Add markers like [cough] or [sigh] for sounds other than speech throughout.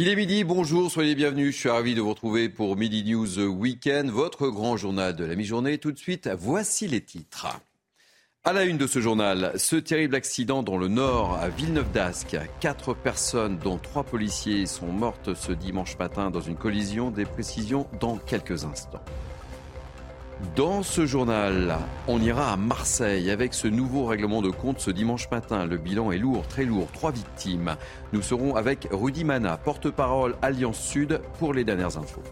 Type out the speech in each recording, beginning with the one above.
Il est midi, bonjour, soyez bienvenus. Je suis ravi de vous retrouver pour Midi News Weekend, votre grand journal de la mi-journée. Tout de suite, voici les titres. À la une de ce journal, ce terrible accident dans le nord à Villeneuve d'Ascq. Quatre personnes, dont trois policiers, sont mortes ce dimanche matin dans une collision. Des précisions dans quelques instants. Dans ce journal, on ira à Marseille avec ce nouveau règlement de compte ce dimanche matin. Le bilan est lourd, très lourd, trois victimes. Nous serons avec Rudy Mana, porte-parole Alliance Sud pour les dernières infos.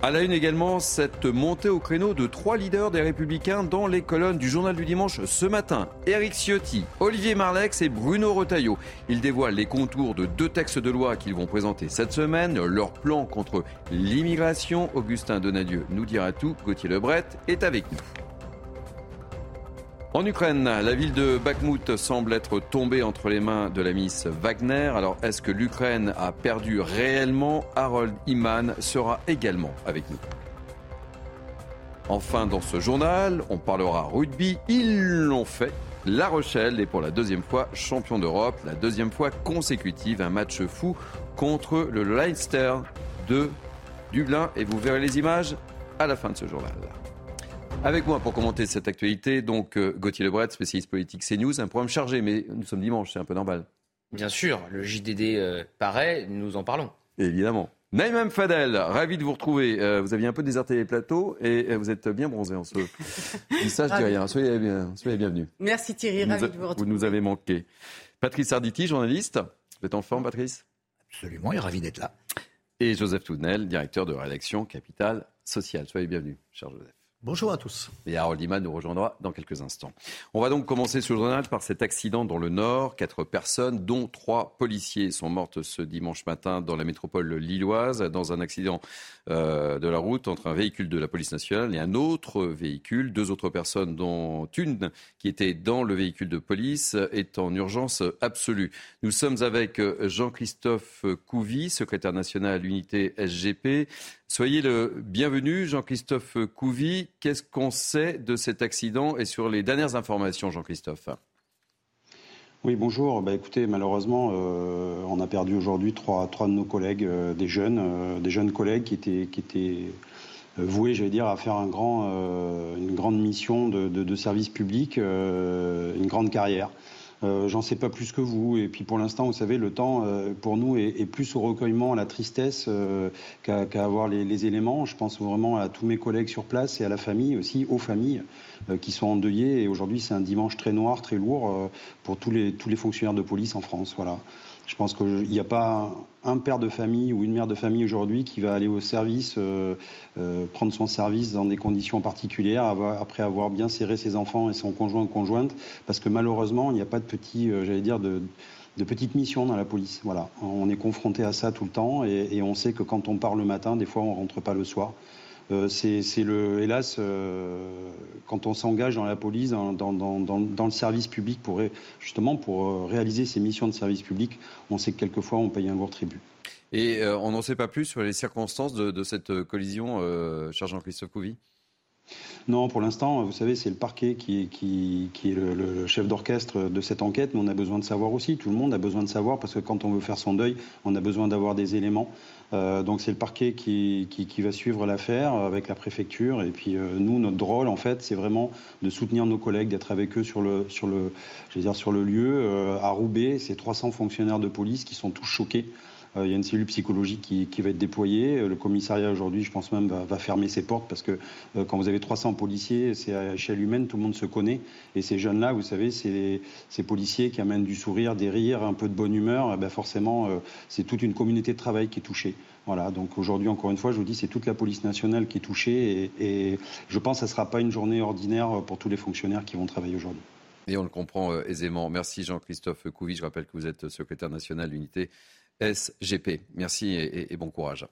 À la une également, cette montée au créneau de trois leaders des Républicains dans les colonnes du journal du dimanche ce matin. Éric Ciotti, Olivier Marlex et Bruno Retailleau. Ils dévoilent les contours de deux textes de loi qu'ils vont présenter cette semaine, leur plan contre l'immigration. Augustin Donadieu nous dira tout. Gauthier Lebret est avec nous. En Ukraine, la ville de Bakhmut semble être tombée entre les mains de la Miss Wagner. Alors, est-ce que l'Ukraine a perdu réellement Harold Iman sera également avec nous. Enfin, dans ce journal, on parlera rugby. Ils l'ont fait. La Rochelle est pour la deuxième fois champion d'Europe, la deuxième fois consécutive. Un match fou contre le Leinster de Dublin. Et vous verrez les images à la fin de ce journal. Avec moi pour commenter cette actualité, donc euh, Gauthier Lebret, spécialiste politique CNews, un programme chargé, mais nous sommes dimanche, c'est un peu normal. Bien sûr, le JDD euh, paraît, nous en parlons. Évidemment. Naïm Fadel, ravi de vous retrouver. Euh, vous aviez un peu déserté les plateaux et vous êtes bien bronzé en ce. dis ça, je dis rien. Soyez, bien, soyez bienvenus. Merci Thierry, ravi de vous retrouver. Vous nous avez manqué. Patrice Arditi, journaliste. Vous êtes en forme, Patrice? Absolument, et ravi d'être là. Et Joseph Toudnel, directeur de rédaction Capital Social. Soyez bienvenus, cher Joseph. Bonjour à tous. Et Harold Iman nous rejoindra dans quelques instants. On va donc commencer ce journal par cet accident dans le Nord. Quatre personnes, dont trois policiers, sont mortes ce dimanche matin dans la métropole lilloise, dans un accident euh, de la route entre un véhicule de la police nationale et un autre véhicule. Deux autres personnes, dont une qui était dans le véhicule de police, est en urgence absolue. Nous sommes avec Jean-Christophe Couvi, secrétaire national à l'unité SGP. Soyez le bienvenu, Jean-Christophe Qu'est-ce qu'on sait de cet accident et sur les dernières informations, Jean-Christophe? Oui, bonjour. Bah, écoutez, malheureusement, euh, on a perdu aujourd'hui trois, trois, de nos collègues, euh, des jeunes, euh, des jeunes collègues qui étaient, qui étaient voués, j'allais dire, à faire un grand, une grande mission de service public, une grande carrière. Euh, j'en sais pas plus que vous. Et puis pour l'instant, vous savez, le temps euh, pour nous est, plus au recueillement, à la tristesse euh, qu'à avoir les, éléments. Je pense vraiment à tous mes collègues sur place et à la famille aussi, aux familles qui sont endeuillées. Et aujourd'hui, c'est un dimanche très noir, très lourd pour tous les, tous les fonctionnaires de police en France. Voilà. Je pense qu'il n'y a pas un père de famille ou une mère de famille aujourd'hui qui va aller au service, euh, euh, prendre son service dans des conditions particulières, après avoir bien serré ses enfants et son conjoint ou conjointe, parce que malheureusement, il n'y a pas de petit, euh, j'allais dire, de, petites missions dans la police. Voilà, on est confronté à ça tout le temps et, on sait que quand on part le matin, des fois, on rentre pas le soir. Euh, c'est le, hélas, euh, quand on s'engage dans la police, dans, le service public, pour, justement pour euh, réaliser ces missions de service public, on sait que quelquefois on paye un lourd tribut. Et on n'en sait pas plus sur les circonstances de, cette collision, cher Jean-Christophe Couvi? Non, pour l'instant, vous savez, c'est le parquet qui est, qui, est le, chef d'orchestre de cette enquête, mais on a besoin de savoir aussi, tout le monde a besoin de savoir, parce que quand on veut faire son deuil, on a besoin d'avoir des éléments. Euh, donc c'est le parquet qui, va suivre l'affaire avec la préfecture. Et puis euh, nous, notre rôle, en fait, c'est vraiment de soutenir nos collègues, d'être avec eux sur le, sur le, dire, sur le lieu. Euh, à Roubaix, c'est 300 fonctionnaires de police qui sont tous choqués euh, il y a une cellule psychologique qui, va être déployée. Euh, le commissariat aujourd'hui, je pense même, va, fermer ses portes parce que euh, quand vous avez 300 policiers, c'est à échelle humaine, tout le monde se connaît. Et ces jeunes-là, vous savez, c'est ces policiers qui amènent du sourire, des rires, un peu de bonne humeur. Eh ben forcément, c'est toute une communauté de travail qui est touchée. Voilà, donc aujourd'hui, encore une fois, je vous dis, c'est toute la police nationale qui est touchée et, je pense que ça ne sera pas une journée ordinaire pour tous les fonctionnaires qui vont travailler aujourd'hui. Et on le comprend aisément. Merci Jean-Christophe Couvi. Je rappelle que vous êtes secrétaire national d'unité SGP. Merci et, bon courage.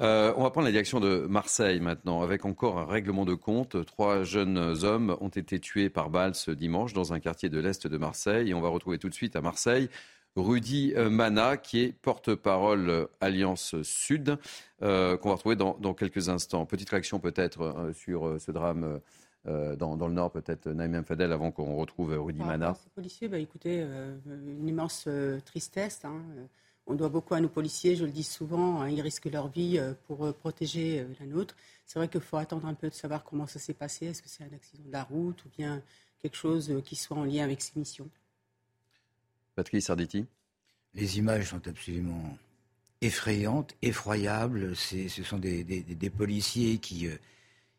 Euh, on va prendre la direction de Marseille maintenant, avec encore un règlement de compte. Trois jeunes hommes ont été tués par balle ce dimanche dans un quartier de l'Est de Marseille. Et on va retrouver tout de suite à Marseille Rudy Mana, qui est porte-parole Alliance Sud, euh, qu'on va retrouver dans, quelques instants. Petite réaction peut-être euh, sur ce drame. dans, le Nord, peut-être Naïm Fadel, avant qu'on retrouve Rudy Mana. Ces policiers, bah, écoutez, une immense tristesse. Hein, on doit beaucoup à nos policiers, je le dis souvent, hein, ils risquent leur vie pour protéger la nôtre. C'est vrai qu'il faut attendre un peu de savoir comment ça s'est passé. Est-ce que c'est un accident de la route ou bien quelque chose qui soit en lien avec ces missions? Patrick Sarditi Les images sont absolument effrayantes, effroyables. Ce sont des, policiers qui,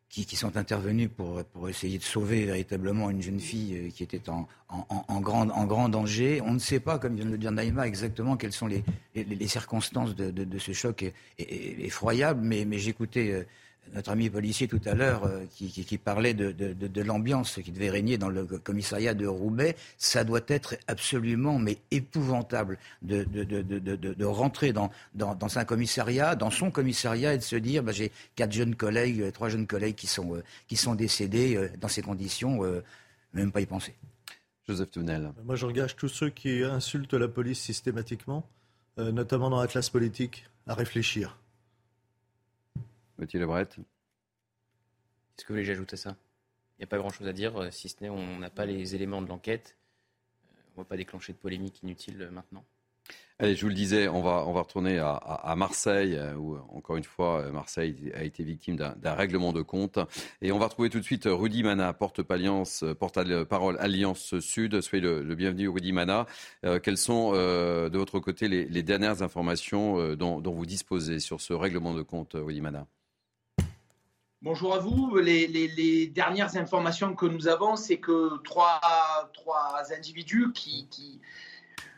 qui, sont intervenus pour, pour essayer de sauver véritablement une jeune fille euh, qui était en, en, grand, en grand danger. On ne sait pas, comme vient de le dire Naïma, exactement quelles sont les, les, circonstances de, ce choc effroyable, mais, mais j'écoutais euh, notre ami policier tout à l'heure euh, qui, parlait de, l'ambiance qui devait régner dans le commissariat de Roubaix, ça doit être absolument mais épouvantable de, rentrer dans, dans, un commissariat, dans son commissariat et de se dire bah, j'ai quatre jeunes collègues, euh, trois jeunes collègues qui sont, euh, qui sont décédés dans ces conditions, même pas y penser. Joseph Tounel. Moi je engage tous ceux qui insultent la police systématiquement, notamment dans la classe politique, à réfléchir. Mathieu Lebret. Est-ce que vous voulez que j'ajoute à ça? Il n'y a pas grand-chose à dire, euh, si ce n'est on n'a pas les éléments de l'enquête. Euh, on ne va pas déclencher de polémique inutile euh, maintenant. Allez, je vous le disais, on va, on va retourner à, Marseille, où, encore une fois, Marseille a été victime d'un règlement de compte. Et on va retrouver tout de suite Rudy Mana, porte-parole Alliance Sud. Soyez le, bienvenu, Rudy Mana. quelles sont, de votre côté, les, dernières informations dont, dont, vous disposez sur ce règlement de compte, Rudy Mana? Bonjour à vous. Les, dernières informations que nous avons, c'est que trois, trois individus qui,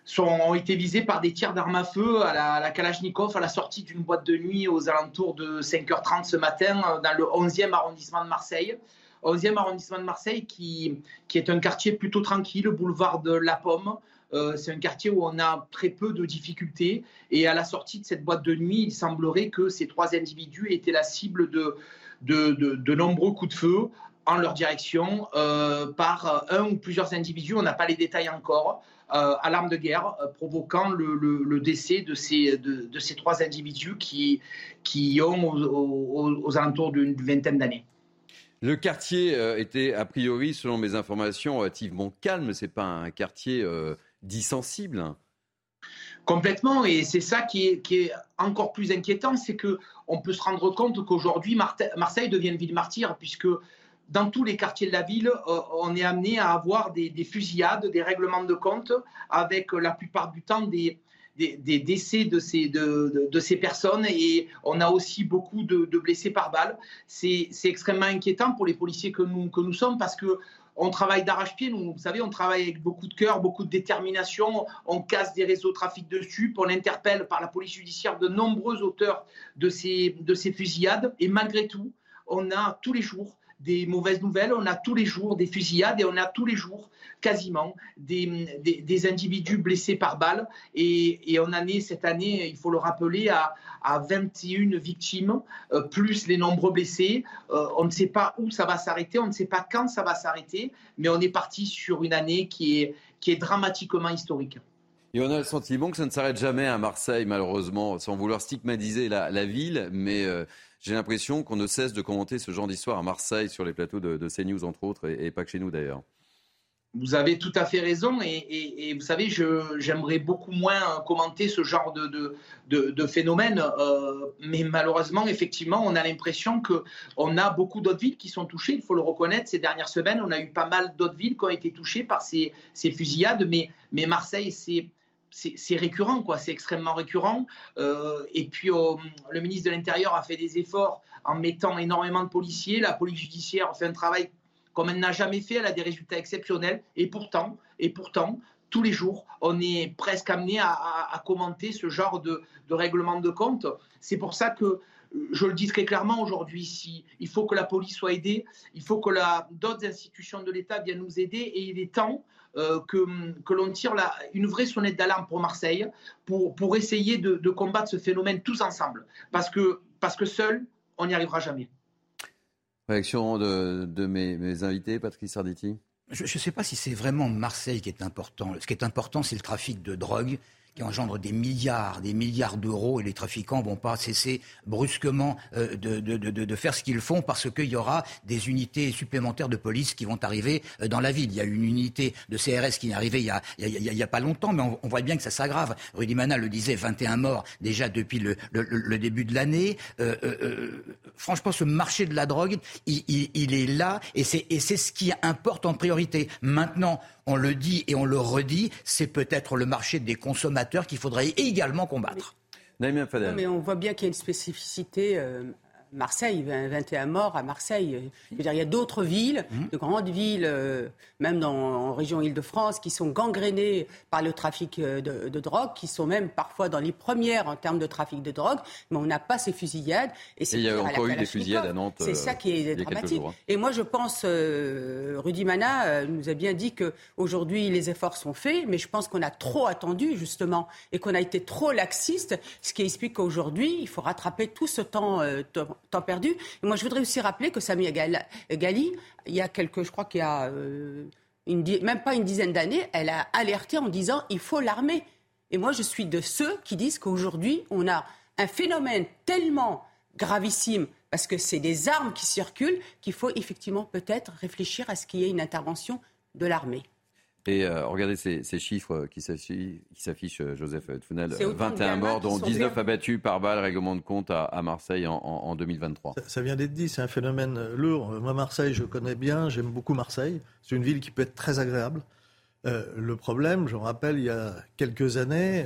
sont, ont été visés par des tirs d'armes à feu à la, Kalachnikov à la sortie d'une boîte de nuit aux alentours de 5h30 ce matin dans le 11e arrondissement de Marseille. 11e arrondissement de Marseille qui, qui est un quartier plutôt tranquille, boulevard de La Pomme. Euh, c'est un quartier où on a très peu de difficultés. Et à la sortie de cette boîte de nuit, il semblerait que ces trois individus étaient la cible de, de, nombreux coups de feu en leur direction euh, par un ou plusieurs individus, on n'a pas les détails encore, euh, à l'arme de guerre, euh, provoquant le, décès de ces, de, ces trois individus qui, qui ont aux, alentours d'une vingtaine d'années. Le quartier était a priori, selon mes informations, relativement calme. Ce n'est pas un quartier dit sensible. Complètement, et c'est ça qui est, encore plus inquiétant, c'est que on peut se rendre compte qu'aujourd'hui Marseille devient une ville martyre, puisque dans tous les quartiers de la ville, euh, on est amené à avoir des, fusillades, des règlements de compte, avec la plupart du temps des, décès de ces, personnes et on a aussi beaucoup de, blessés par balle. C'est extrêmement inquiétant pour les policiers que nous, que nous sommes parce que on travaille d'arrache-pied, nous, vous savez, on travaille avec beaucoup de cœur, beaucoup de détermination, on casse des réseaux de trafic de sup, on interpelle par la police judiciaire de nombreux auteurs de ces fusillades, et malgré tout, on a tous les jours des mauvaises nouvelles, on a tous les jours des fusillades et on a tous les jours quasiment des, des, individus blessés par balle. Et, et, on en est cette année, il faut le rappeler, à, à 21 victimes, euh, plus les nombreux blessés. Euh, on ne sait pas où ça va s'arrêter, on ne sait pas quand ça va s'arrêter, mais on est parti sur une année qui est, qui est dramatiquement historique. Et on a le sentiment que ça ne s'arrête jamais à Marseille, malheureusement, sans vouloir stigmatiser la, ville, mais euh, j'ai l'impression qu'on ne cesse de commenter ce genre d'histoire à Marseille sur les plateaux de, de CNews, entre autres, et, pas que chez nous d'ailleurs. Vous avez tout à fait raison et, vous savez, j'aimerais beaucoup moins commenter ce genre de, de, phénomène, euh, mais malheureusement, effectivement, on a l'impression qu'on a beaucoup d'autres villes qui sont touchées, il faut le reconnaître. Ces dernières semaines, on a eu pas mal d'autres villes qui ont été touchées par ces, ces fusillades, mais, mais Marseille, c'est c'est récurrent, quoi. C'est extrêmement récurrent. Euh, et puis, euh, le ministre de l'Intérieur a fait des efforts en mettant énormément de policiers. La police judiciaire fait un travail comme elle n'a jamais fait. Elle a des résultats exceptionnels. Et pourtant, et pourtant, tous les jours, on est presque amené à, commenter ce genre de, de règlement de compte. C'est pour ça que je le dis très clairement aujourd'hui, si, il faut que la police soit aidée, il faut que d'autres institutions de l'État viennent nous aider et il est temps euh, que, que l'on tire la, une vraie sonnette d'alarme pour Marseille pour, pour essayer de, de, combattre ce phénomène tous ensemble. Parce que, parce que seul, on n'y arrivera jamais. Réaction de, de mes, mes, invités, Patrick Sarditi Je ne sais pas si c'est vraiment Marseille qui est important. Ce qui est important, c'est le trafic de drogue qui engendre des milliards, des milliards d'euros, et les trafiquants vont pas cesser brusquement euh, de, faire ce qu'ils font parce qu'il y aura des unités supplémentaires de police qui vont arriver euh, dans la ville. Il y a une unité de CRS qui est arrivée il y a, il a, pas longtemps, mais on, voit bien que ça s'aggrave. Rudy Mana le disait, 21 morts déjà depuis le, début de l'année. Euh, franchement, ce marché de la drogue, il, il est là, et c'est ce qui importe en priorité. Maintenant, on le dit et on le redit, c'est peut-être le marché des consommateurs qu'il faudrait également combattre. mais on voit bien qu'il y a une spécificité euh, Marseille, 21 morts à Marseille. il y a d'autres villes, mmh. de grandes villes, euh, même dans, en région Île-de-France, qui sont gangrénées par le trafic euh, de, drogue, qui sont même parfois dans les premières en termes de trafic de drogue, mais on n'a pas ces fusillades. Et, il y a encore eu des fusillades à Nantes. C'est ça qui est dramatique. Hein. Et moi, je pense, Rudy Mana nous a bien dit qu'aujourd'hui, les efforts sont faits, mais je pense qu'on a trop attendu, justement, et qu'on a été trop laxiste, ce qui explique qu'aujourd'hui, il faut rattraper tout ce temps temps perdu. Moi, je voudrais aussi rappeler que Samia Gali, il y a quelques, je crois qu'il y a euh, même pas une dizaine d'années, elle a alerté en disant il faut l'armer. Et moi, je suis de ceux qui disent qu'aujourd'hui, on a un phénomène tellement gravissime parce que c'est des armes qui circulent qu'il faut effectivement peut-être réfléchir à ce qu'il y ait une intervention de l'armée. Et euh, regardez ces, chiffres qui s'affichent, euh, Joseph Tfounel. 21 morts, dont 19 abattus par balle, règlement de compte à, Marseille en, 2023. Ça, vient d'être dit, c'est un phénomène euh, lourd. Moi, Marseille, je connais bien, j'aime beaucoup Marseille. C'est une ville qui peut être très agréable. le problème, je me rappelle, il y a quelques années,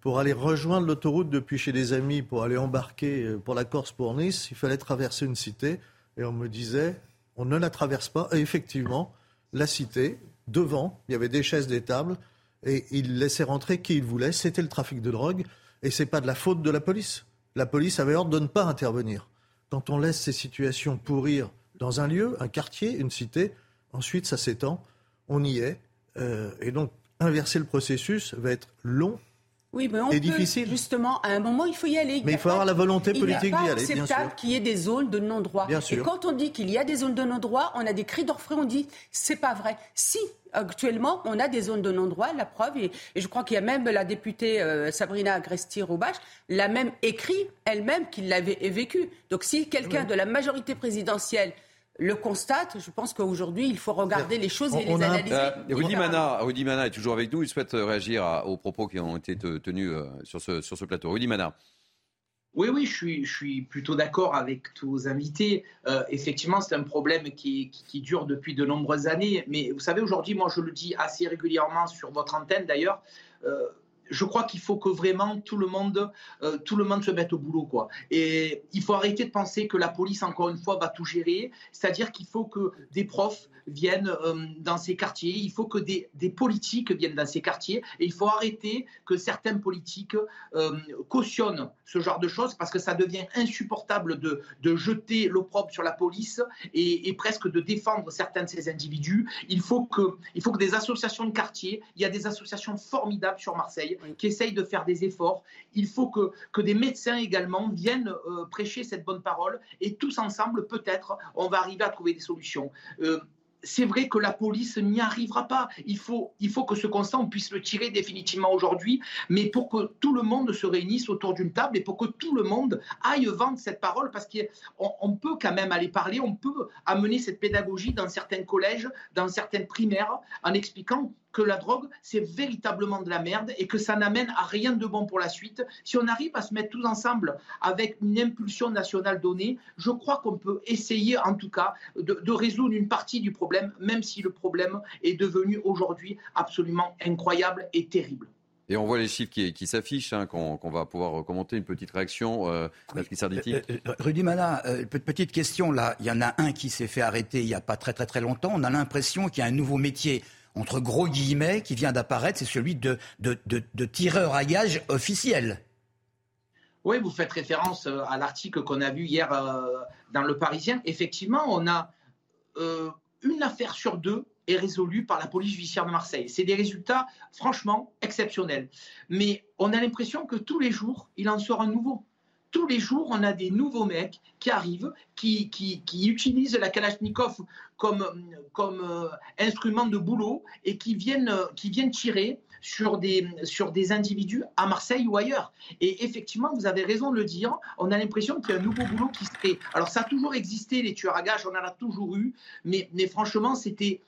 pour aller rejoindre l'autoroute depuis chez des amis, pour aller embarquer pour la Corse, pour Nice, il fallait traverser une cité. Et on me disait, on ne la traverse pas. Et effectivement, la cité, devant, il y avait des chaises, des tables, et il laissait rentrer qui il voulait. C'était le trafic de drogue, et c'est pas de la faute de la police. La police avait ordre de ne pas intervenir. Quand on laisse ces situations pourrir dans un lieu, un quartier, une cité, ensuite ça s'étend, on y est, euh, et donc inverser le processus va être long oui, mais on peut, difficile. justement, à un moment, il faut y aller. Mais il faut avoir la volonté politique d'y aller, bien sûr. Il qu'il y ait des zones de non-droit. Et quand on dit qu'il y a des zones de non-droit, on a des cris d'orfraie, on dit c'est pas vrai. Si, actuellement, on a des zones de non-droit, la preuve, et, je crois qu'il y a même la députée euh, Sabrina Agresti-Roubache, l'a même écrit elle-même qu'il l'avait vécu. Donc si quelqu'un de la majorité présidentielle le constate. Je pense qu'aujourd'hui, il faut regarder les choses et les analyser. Euh, Rudy, Mana, est toujours avec nous. Il souhaite réagir aux propos qui ont été tenus euh, sur, ce, sur ce plateau. Rudy Mana. Oui, oui, je suis, je suis plutôt d'accord avec tous vos invités. Euh, effectivement, c'est un problème qui, qui, dure depuis de nombreuses années. Mais vous savez, aujourd'hui, moi, je le dis assez régulièrement sur votre antenne d'ailleurs je crois qu'il faut que vraiment tout le monde, euh, tout le monde se mette au boulot, quoi. Et il faut arrêter de penser que la police, encore une fois, va tout gérer. C'est-à-dire qu'il faut que des profs viennent euh, dans ces quartiers, il faut que des, politiques viennent dans ces quartiers, et il faut arrêter que certains politiques euh, cautionnent ce genre de choses, parce que ça devient insupportable de, jeter l'opprobre sur la police et, presque de défendre certains de ces individus. Il faut, que, il faut que des associations de quartier, il y a des associations formidables sur Marseille, qui essayent de faire des efforts. Il faut que, que des médecins également viennent euh, prêcher cette bonne parole et tous ensemble, peut-être, on va arriver à trouver des solutions. Euh, c'est vrai que la police n'y arrivera pas. Il faut, il faut que ce constat, on puisse le tirer définitivement aujourd'hui, mais pour que tout le monde se réunisse autour d'une table et pour que tout le monde aille vendre cette parole, parce qu'on on peut quand même aller parler, on peut amener cette pédagogie dans certains collèges, dans certaines primaires, en expliquant que la drogue, c'est véritablement de la merde et que ça n'amène à rien de bon pour la suite. Si on arrive à se mettre tous ensemble avec une impulsion nationale donnée, je crois qu'on peut essayer en tout cas de, résoudre une partie du problème, même si le problème est devenu aujourd'hui absolument incroyable et terrible. Et on voit les chiffres qui, s'affichent, hein, qu'on va pouvoir commenter. Une petite réaction, euh, euh, euh, euh Rudy Mana, petite question là. Il y en a un qui s'est fait arrêter il n'y a pas très très très longtemps. On a l'impression qu'il y a un nouveau métier entre gros guillemets, qui vient d'apparaître, c'est celui de, tireur à gage officiel. Oui, vous faites référence euh, à l'article qu'on a vu hier euh, dans Le Parisien. Effectivement, on a euh, une affaire sur deux est résolue par la police judiciaire de Marseille. C'est des résultats franchement exceptionnels. Mais on a l'impression que tous les jours, il en sort un nouveau tous les jours, on a des nouveaux mecs qui arrivent, qui, utilisent la Kalachnikov comme, euh, instrument de boulot et qui viennent, viennent tirer sur des, individus à Marseille ou ailleurs. Et effectivement, vous avez raison de le dire, on a l'impression qu'il y a un nouveau boulot qui se fait. Alors ça a toujours existé, les tueurs à gages, on en a toujours eu, mais franchement, c'était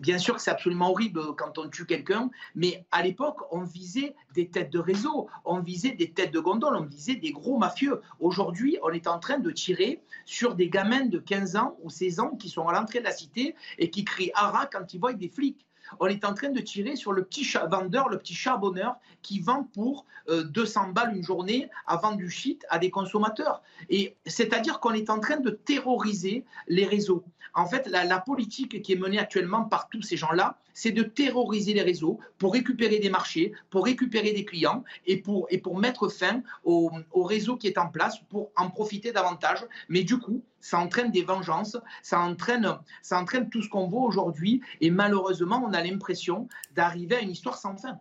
bien sûr que c'est absolument horrible quand on tue quelqu'un, mais à l'époque, on visait des têtes de réseau, on visait des têtes de gondole, on visait des gros mafieux. Aujourd'hui, on est en train de tirer sur des gamins de 15 ans ou 16 ans qui sont à l'entrée de la cité et qui crient hara quand ils voient des flics on est en train de tirer sur le petit vendeur, le petit charbonneur qui vend pour 200 euh, balles une journée à vendre du shit à des consommateurs. Et c'est-à-dire qu'on est en train de terroriser les réseaux. En fait, la, politique qui est menée actuellement par tous ces gens-là, c'est de terroriser les réseaux pour récupérer des marchés, pour récupérer des clients et pour, et pour mettre fin au, au réseau qui est en place pour en profiter davantage. Mais du coup, ça entraîne des vengeances, ça entraîne, ça entraîne tout ce qu'on voit aujourd'hui. Et malheureusement, on a l'impression d'arriver à une histoire sans fin.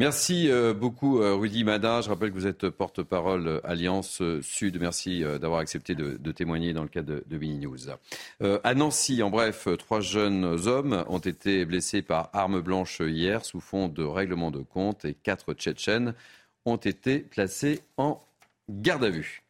Merci euh, beaucoup euh, Rudy Mada. Je rappelle que vous êtes porte-parole euh, Alliance Sud. Merci d'avoir accepté de, témoigner dans le cadre de, Mini News. à Nancy, en bref, trois jeunes hommes ont été blessés par arme blanche hier sous fond de règlement de compte et quatre Tchétchènes ont été placés en garde à vue.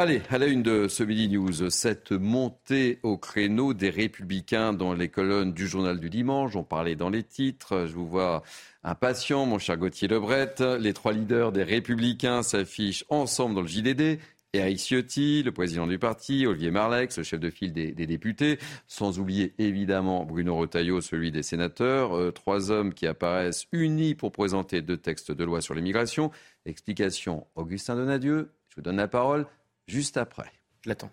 Allez, à la une de ce Midi News, cette montée au créneau des républicains dans les colonnes du journal du dimanche, on parlait dans les titres, je vous vois impatient, mon cher Gauthier Lebret, les trois leaders des républicains s'affichent ensemble dans le JDD, Eric Ciotti, le président du parti, Olivier Marlex, le chef de file des, députés, sans oublier évidemment Bruno Retailleau, celui des sénateurs, euh, trois hommes qui apparaissent unis pour présenter deux textes de loi sur l'immigration. Explication Augustin Donadieu, je vous donne la parole juste après. Je l'attends.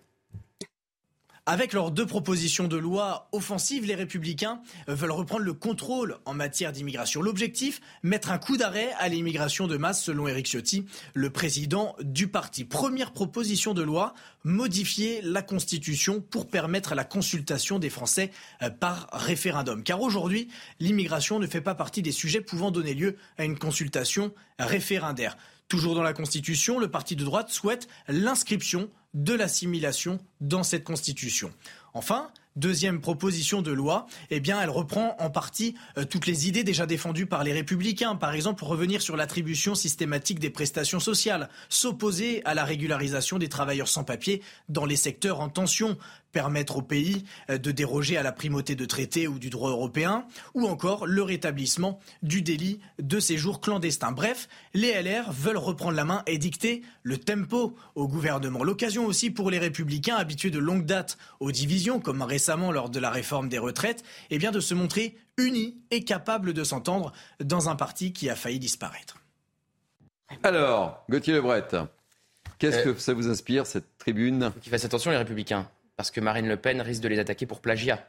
Avec leurs deux propositions de loi offensives, les républicains veulent reprendre le contrôle en matière d'immigration. L'objectif, mettre un coup d'arrêt à l'immigration de masse, selon Éric Ciotti, le président du parti. Première proposition de loi, modifier la Constitution pour permettre la consultation des Français euh, par référendum. Car aujourd'hui, l'immigration ne fait pas partie des sujets pouvant donner lieu à une consultation référendaire. Toujours dans la Constitution, le parti de droite souhaite l'inscription de l'assimilation dans cette Constitution. Enfin, deuxième proposition de loi, eh bien, elle reprend en partie euh, toutes les idées déjà défendues par les républicains. Par exemple, revenir sur l'attribution systématique des prestations sociales, s'opposer à la régularisation des travailleurs sans papier dans les secteurs en tension, permettre au pays euh, de déroger à la primauté de traité ou du droit européen, ou encore le rétablissement du délit de séjour clandestin. Bref, les LR veulent reprendre la main et dicter le tempo au gouvernement. L'occasion aussi pour les républicains habitués de longue date aux divisions, comme récemment lors de la réforme des retraites, eh bien de se montrer unis et capables de s'entendre dans un parti qui a failli disparaître. Alors, Gauthier Lebret, qu'est-ce euh, que ça vous inspire, cette tribune? Qu'il fasse attention, les républicains parce que Marine Le Pen risque de les attaquer pour plagiat.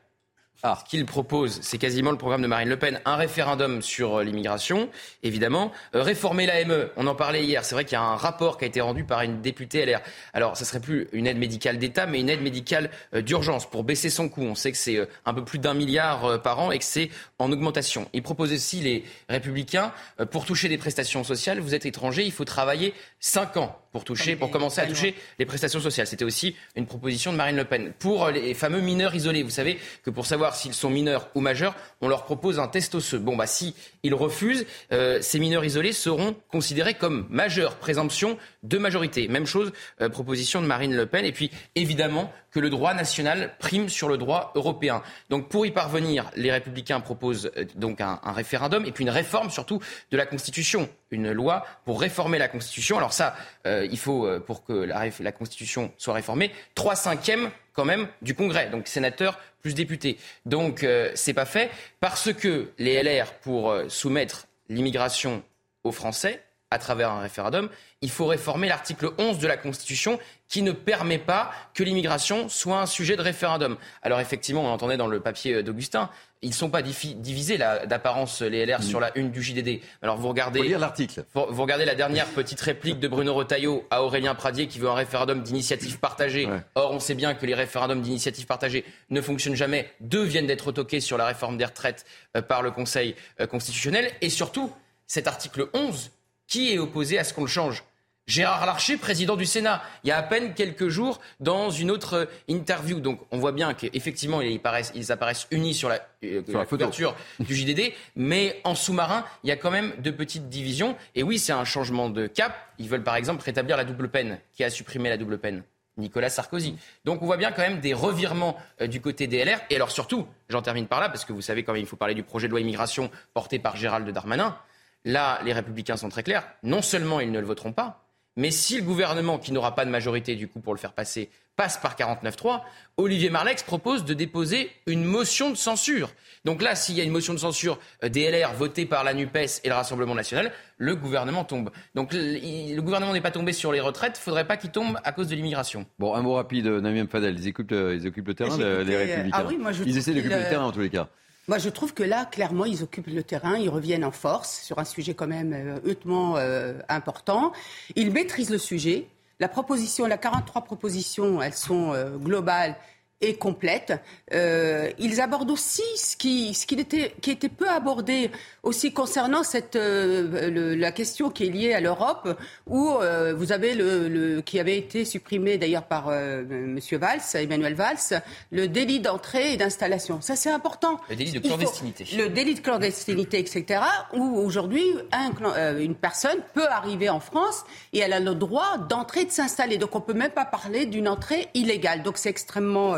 Ah. Ce qu'il propose, c'est quasiment le programme de Marine Le Pen. Un référendum sur euh, l'immigration, évidemment. Euh, réformer l'AME, on en parlait hier. C'est vrai qu'il y a un rapport qui a été rendu par une députée LR. Alors, ce serait plus une aide médicale d'État, mais une aide médicale euh, d'urgence pour baisser son coût. On sait que c'est un peu plus d'un milliard par an et que c'est en augmentation. Il propose aussi, les Républicains, pour toucher des prestations sociales, vous êtes étranger, il faut travailler 5 ans pour toucher, pour commencer à toucher les prestations sociales. C'était aussi une proposition de Marine Le Pen. Pour les fameux mineurs isolés, vous savez que pour savoir s'ils sont mineurs ou majeurs, on leur propose un test osseux. Bon, bah si ils refusent, euh, ces mineurs isolés seront considérés comme majeurs, présomption de majorité. Même chose, euh, proposition de Marine Le Pen. Et puis, évidemment, que le droit national prime sur le droit européen. Donc, pour y parvenir, les Républicains proposent euh, donc un, référendum et puis une réforme surtout de la Constitution, une loi pour réformer la Constitution. Alors ça, euh, il faut, euh, pour que la, Constitution soit réformée, trois cinquièmes quand même du Congrès, donc sénateurs plus députés. Donc euh, c'est pas fait parce que les LR, pour soumettre l'immigration aux Français à travers un référendum, il faut réformer l'article 11 de la Constitution qui ne permet pas que l'immigration soit un sujet de référendum. Alors effectivement, on entendait dans le papier d'Augustin, ils ne sont pas divisés d'apparence les LR sur la une du JDD. Alors vous regardez l'article. Vous, regardez la dernière petite réplique de Bruno Retailleau à Aurélien Pradier qui veut un référendum d'initiative partagée. Or on sait bien que les référendums d'initiative partagée ne fonctionnent jamais. Deux viennent d'être toqués sur la réforme des retraites euh, par le Conseil euh, constitutionnel et surtout cet article 11 qui est opposé à ce qu'on le change? Gérard Larcher, président du Sénat, il y a à peine quelques jours dans une autre interview. Donc on voit bien qu'effectivement ils, ils apparaissent unis sur la, euh, couverture du JDD, mais en sous-marin, il y a quand même de petites divisions. Et oui, c'est un changement de cap. Ils veulent par exemple rétablir la double peine. Qui a supprimé la double peine? Nicolas Sarkozy. Donc on voit bien quand même des revirements euh, du côté des LR. Et alors surtout, j'en termine par là, parce que vous savez quand même, il faut parler du projet de loi immigration porté par Gérald Darmanin. Là, les républicains sont très clairs. Non seulement ils ne le voteront pas, mais si le gouvernement, qui n'aura pas de majorité du coup pour le faire passer, passe par 49.3, Olivier Marlex propose de déposer une motion de censure. Donc là, s'il y a une motion de censure euh, DLR votée par la NUPES et le Rassemblement national, le gouvernement tombe. Donc le gouvernement n'est pas tombé sur les retraites, il ne faudrait pas qu'il tombe à cause de l'immigration. Bon, un mot rapide, Namiem Fadel, ils occupent, ils occupent le terrain, les Républicains. Ah oui, moi je ils essaient d'occuper le terrain en tous les cas. Moi, je trouve que là, clairement, ils occupent le terrain, ils reviennent en force sur un sujet quand même euh, hautement euh, important. Ils maîtrisent le sujet. La proposition, la 43 propositions, elles sont euh, globales et complète. Euh, ils abordent aussi ce qui, ce qui, était, qui était peu abordé aussi concernant cette, euh, la question qui est liée à l'Europe, où euh, vous avez le, le, qui avait été supprimé d'ailleurs par euh, Monsieur Valls, Emmanuel Valls, le délit d'entrée et d'installation. Ça c'est important. Le délit de clandestinité. le délit de clandestinité, etc. Où aujourd'hui un, euh, une personne peut arriver en France et elle a le droit d'entrer et de s'installer. Donc on peut même pas parler d'une entrée illégale. Donc c'est extrêmement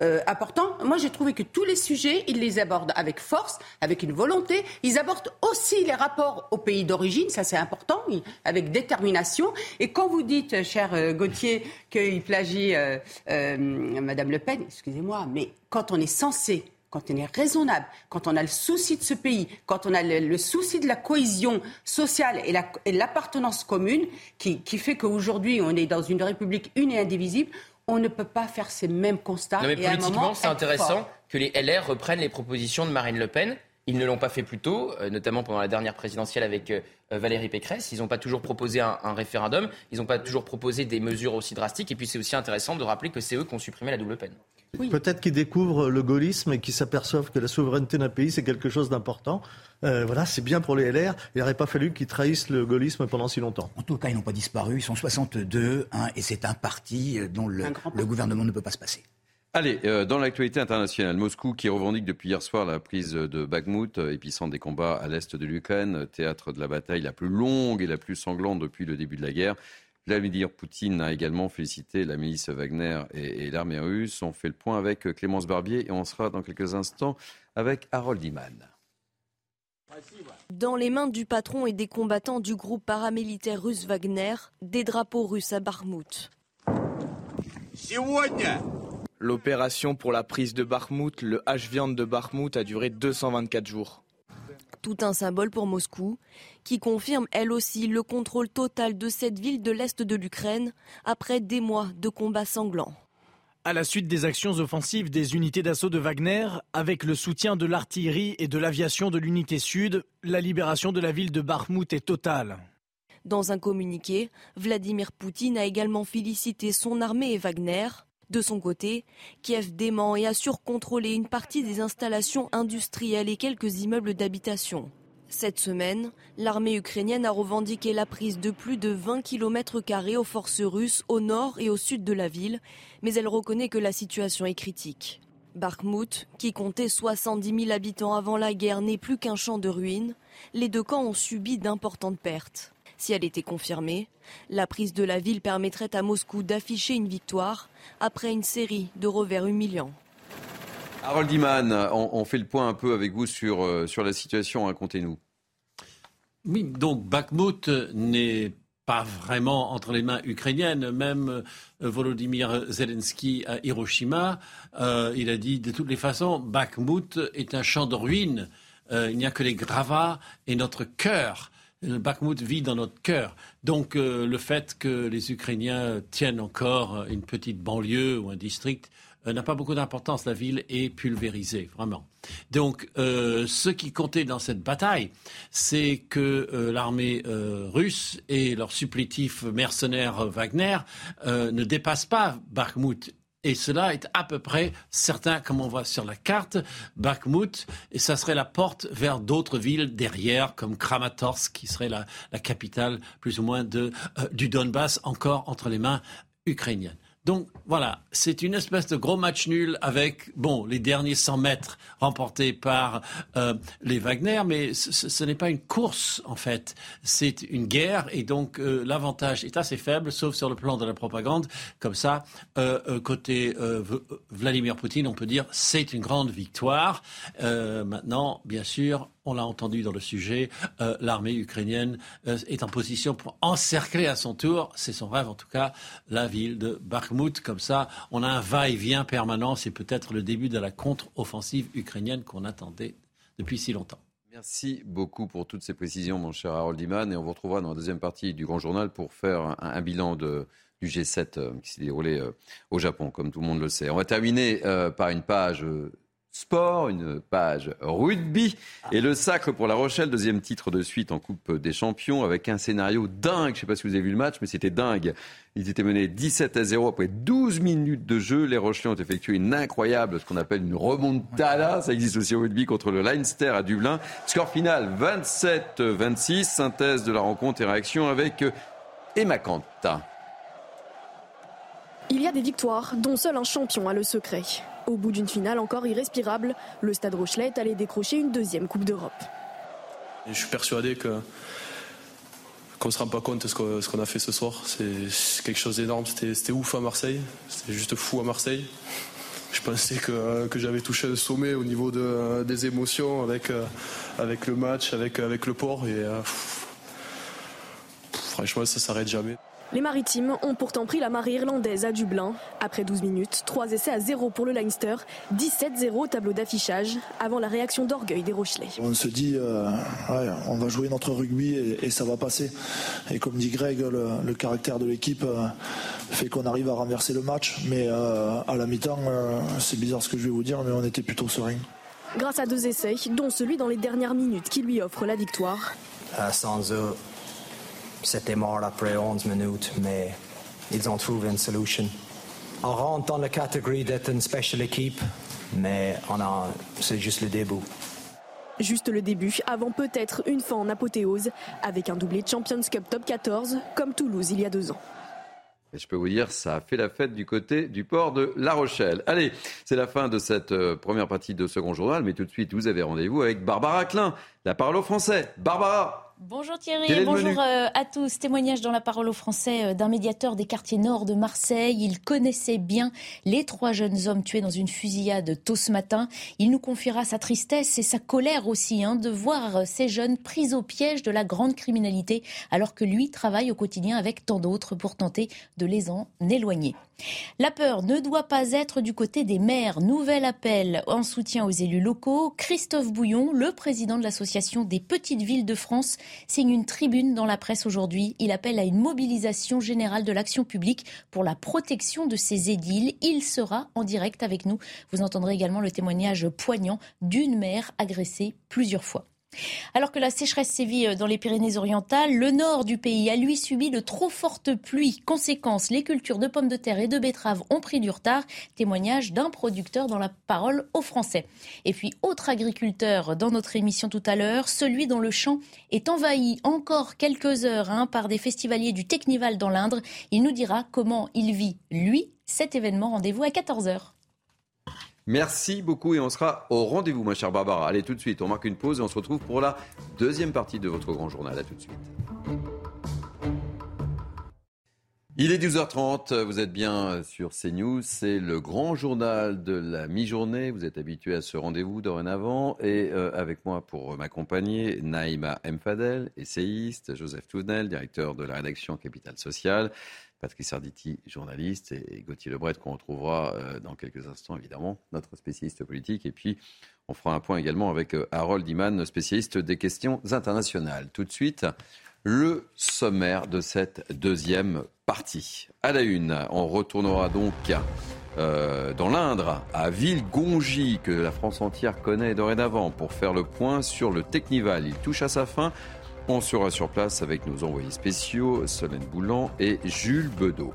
euh, important. Moi, j'ai trouvé que tous les sujets, ils les abordent avec force, avec une volonté. Ils abordent aussi les rapports au pays d'origine, ça c'est important, avec détermination. Et quand vous dites, cher euh, Gauthier, qu'il plagie euh, Madame Le Pen, excusez-moi, mais quand on est censé quand on est raisonnable, quand on a le souci de ce pays, quand on a le, souci de la cohésion sociale et l'appartenance commune, qui, qui fait qu'aujourd'hui on est dans une république une et indivisible, on ne peut pas faire ces mêmes constats. Non, mais politiquement, c'est intéressant que les LR reprennent les propositions de Marine Le Pen. Ils ne l'ont pas fait plus tôt, euh, notamment pendant la dernière présidentielle avec euh, Valérie Pécresse. Ils n'ont pas toujours proposé un, référendum. Ils n'ont pas toujours proposé des mesures aussi drastiques. Et puis c'est aussi intéressant de rappeler que c'est eux qui ont supprimé la double peine. Peut-être qu'ils découvrent le gaullisme et qu'ils s'aperçoivent que la souveraineté d'un pays, c'est quelque chose d'important. Euh, voilà, c'est bien pour les LR. Il n'aurait pas fallu qu'ils trahissent le gaullisme pendant si longtemps. En tout cas, ils n'ont pas disparu. Ils sont 62, hein, et c'est un parti euh, dont le, gouvernement ne peut pas se passer. Allez, euh, dans l'actualité internationale, Moscou qui revendique depuis hier soir la prise de Bakhmut, épicentre des combats à l'est de l'Ukraine, théâtre de la bataille la plus longue et la plus sanglante depuis le début de la guerre. Vladimir Poutine a également félicité la milice Wagner et, l'armée russe. On fait le point avec Clémence Barbier et on sera dans quelques instants avec Harold Iman. Dans les mains du patron et des combattants du groupe paramilitaire russe Wagner, des drapeaux russes à Barmout. L'opération pour la prise de Barmout, le H-Viande de Barmout, a duré 224 jours. Tout un symbole pour Moscou, qui confirme elle aussi le contrôle total de cette ville de l'Est de l'Ukraine après des mois de combats sanglants. À la suite des actions offensives des unités d'assaut de Wagner, avec le soutien de l'artillerie et de l'aviation de l'unité sud, la libération de la ville de Bakhmut est totale. Dans un communiqué, Vladimir Poutine a également félicité son armée et Wagner. De son côté, Kiev dément et assure contrôler une partie des installations industrielles et quelques immeubles d'habitation. Cette semaine, l'armée ukrainienne a revendiqué la prise de plus de 20 km aux forces russes au nord et au sud de la ville, mais elle reconnaît que la situation est critique. Bakhmut, qui comptait 70 000 habitants avant la guerre, n'est plus qu'un champ de ruines. Les deux camps ont subi d'importantes pertes. Si elle était confirmée, la prise de la ville permettrait à Moscou d'afficher une victoire après une série de revers humiliants. Harold Iman, on, fait le point un peu avec vous sur, euh, sur la situation, racontez-nous. Oui, donc Bakhmut n'est pas vraiment entre les mains ukrainiennes. Même euh, Volodymyr Zelensky à Hiroshima, euh, il a dit de toutes les façons, Bakhmut est un champ de ruines. il n'y a que les gravats et notre cœur. Bakhmut vit dans notre cœur. Donc le fait que les Ukrainiens tiennent encore une petite banlieue ou un district euh, n'a pas beaucoup d'importance. La ville est pulvérisée, vraiment. Donc, euh, ce qui comptait dans cette bataille, c'est que euh, l'armée russe et leur supplétif mercenaire Wagner ne dépassent pas Bakhmut Et cela est à peu près certain, comme on voit sur la carte, Bakhmut, et ça serait la porte vers d'autres villes derrière, comme Kramatorsk, qui serait la, capitale plus ou moins euh, du Donbass, encore entre les mains ukrainiennes. Donc voilà, c'est une espèce de gros match nul avec bon les derniers 100 mètres remportés par euh, les Wagner, mais ce, n'est pas une course en fait, c'est une guerre et donc euh, l'avantage est assez faible, sauf sur le plan de la propagande. Comme ça, euh, côté Vladimir Poutine, on peut dire c'est une grande victoire. maintenant, bien sûr, on l'a entendu dans le sujet, euh, l'armée ukrainienne euh, est en position pour encercler à son tour, c'est son rêve en tout cas, la ville de Bakhmut. Comme ça, on a un va-et-vient permanent. C'est peut-être le début de la contre-offensive ukrainienne qu'on attendait depuis si longtemps. Merci beaucoup pour toutes ces précisions, mon cher Harold Iman. Et on vous retrouvera dans la deuxième partie du Grand Journal pour faire un, bilan du G7 euh, qui s'est déroulé au Japon, comme tout le monde le sait. On va terminer par une page sport, une page rugby et le sacre pour La Rochelle, deuxième titre de suite en Coupe des Champions avec un scénario dingue. Je ne sais pas si vous avez vu le match, mais c'était dingue. Ils étaient menés 17 à 0 après 12 minutes de jeu. Les Rochelais ont effectué une incroyable, ce qu'on appelle une remontada. Ça existe aussi au rugby contre le Leinster à Dublin. Score final 27-26. Synthèse de la rencontre et réaction avec Emma Kanta. Il y a des victoires dont seul un champion a le secret. Au bout d'une finale encore irrespirable, le Stade Rochelet allé décrocher une deuxième Coupe d'Europe. Je suis persuadé que qu'on ne se rend pas compte de ce qu'on a fait ce soir. C'est quelque chose d'énorme. C'était ouf à Marseille. C'était juste fou à Marseille. Je pensais que, j'avais touché le sommet au niveau des émotions avec, euh, avec le match, avec, avec le port. Et euh, franchement, ça s'arrête jamais. Les Maritimes ont pourtant pris la marée irlandaise à Dublin. Après 12 minutes, 3 essais à 0 pour le Leinster, 17-0 au tableau d'affichage, avant la réaction d'orgueil des Rochelais. On se dit, euh, on va jouer notre rugby et, ça va passer. Et comme dit Greg, le, caractère de l'équipe euh, fait qu'on arrive à renverser le match. Mais euh, à la mi-temps, c'est bizarre ce que je vais vous dire, mais on était plutôt serein. Grâce à deux essais, dont celui dans les dernières minutes qui lui offre la victoire. sans eux, c'était mort après 11 minutes, mais ils ont trouvé une solution. On rentre dans la catégorie d'être une special équipe, mais c'est juste le début. Juste le début, avant peut-être une fin en apothéose, avec un doublé Champions Cup Top 14, comme Toulouse il y a deux ans. Et je peux vous dire, ça a fait la fête du côté du port de La Rochelle. Allez, c'est la fin de cette euh, première partie de Second Journal, mais tout de suite, vous avez rendez-vous avec Barbara Klein, la parole au français. Barbara Bonjour Thierry, bonjour euh, à tous. Témoignage dans la parole aux Français euh, d'un médiateur des quartiers nord de Marseille. Il connaissait bien les trois jeunes hommes tués dans une fusillade tôt ce matin. Il nous confiera sa tristesse et sa colère aussi hein, de voir ces jeunes pris au piège de la grande criminalité alors que lui travaille au quotidien avec tant d'autres pour tenter de les en éloigner. La peur ne doit pas être du côté des maires. Nouvel appel en soutien aux élus locaux. Christophe Bouillon, le président de l'association des petites villes de France, signe une tribune dans la presse aujourd'hui. Il appelle à une mobilisation générale de l'action publique pour la protection de ces édiles. Il sera en direct avec nous. Vous entendrez également le témoignage poignant d'une mère agressée plusieurs fois. Alors que la sécheresse sévit euh, dans les Pyrénées-Orientales, le nord du pays a lui subi de trop fortes pluies. Conséquence, les cultures de pommes de terre et de betteraves ont pris du retard. Témoignage d'un producteur dans la parole aux Français. Et puis, autre agriculteur dans notre émission tout à l'heure, celui dont le champ est envahi encore quelques heures hein, par des festivaliers du Technival dans l'Indre. Il nous dira comment il vit, lui, cet événement. Rendez-vous à 14h. Merci beaucoup et on sera au rendez-vous, ma chère Barbara. Allez, tout de suite, on marque une pause et on se retrouve pour la deuxième partie de votre grand journal. À tout de suite. Il est 12h30, vous êtes bien sur CNews, c'est le grand journal de la mi-journée, vous êtes habitué à ce rendez-vous dorénavant et euh, avec moi pour m'accompagner, Naïma Mfadel, essayiste, Joseph Tounel, directeur de la rédaction Capital Social, Patrice Arditi, journaliste, et Gauthier Lebret, qu'on retrouvera euh, dans quelques instants, évidemment, notre spécialiste politique. Et puis, on fera un point également avec euh, Harold Iman, spécialiste des questions internationales. Tout de suite, le sommaire de cette deuxième partie. À la une, on retournera donc euh, dans l'Indre, à Villegongy, que la France entière connaît dorénavant, pour faire le point sur le Technival. Il touche à sa fin. On sera sur place avec nos envoyés spéciaux, Solène Boulan et Jules Bedeau.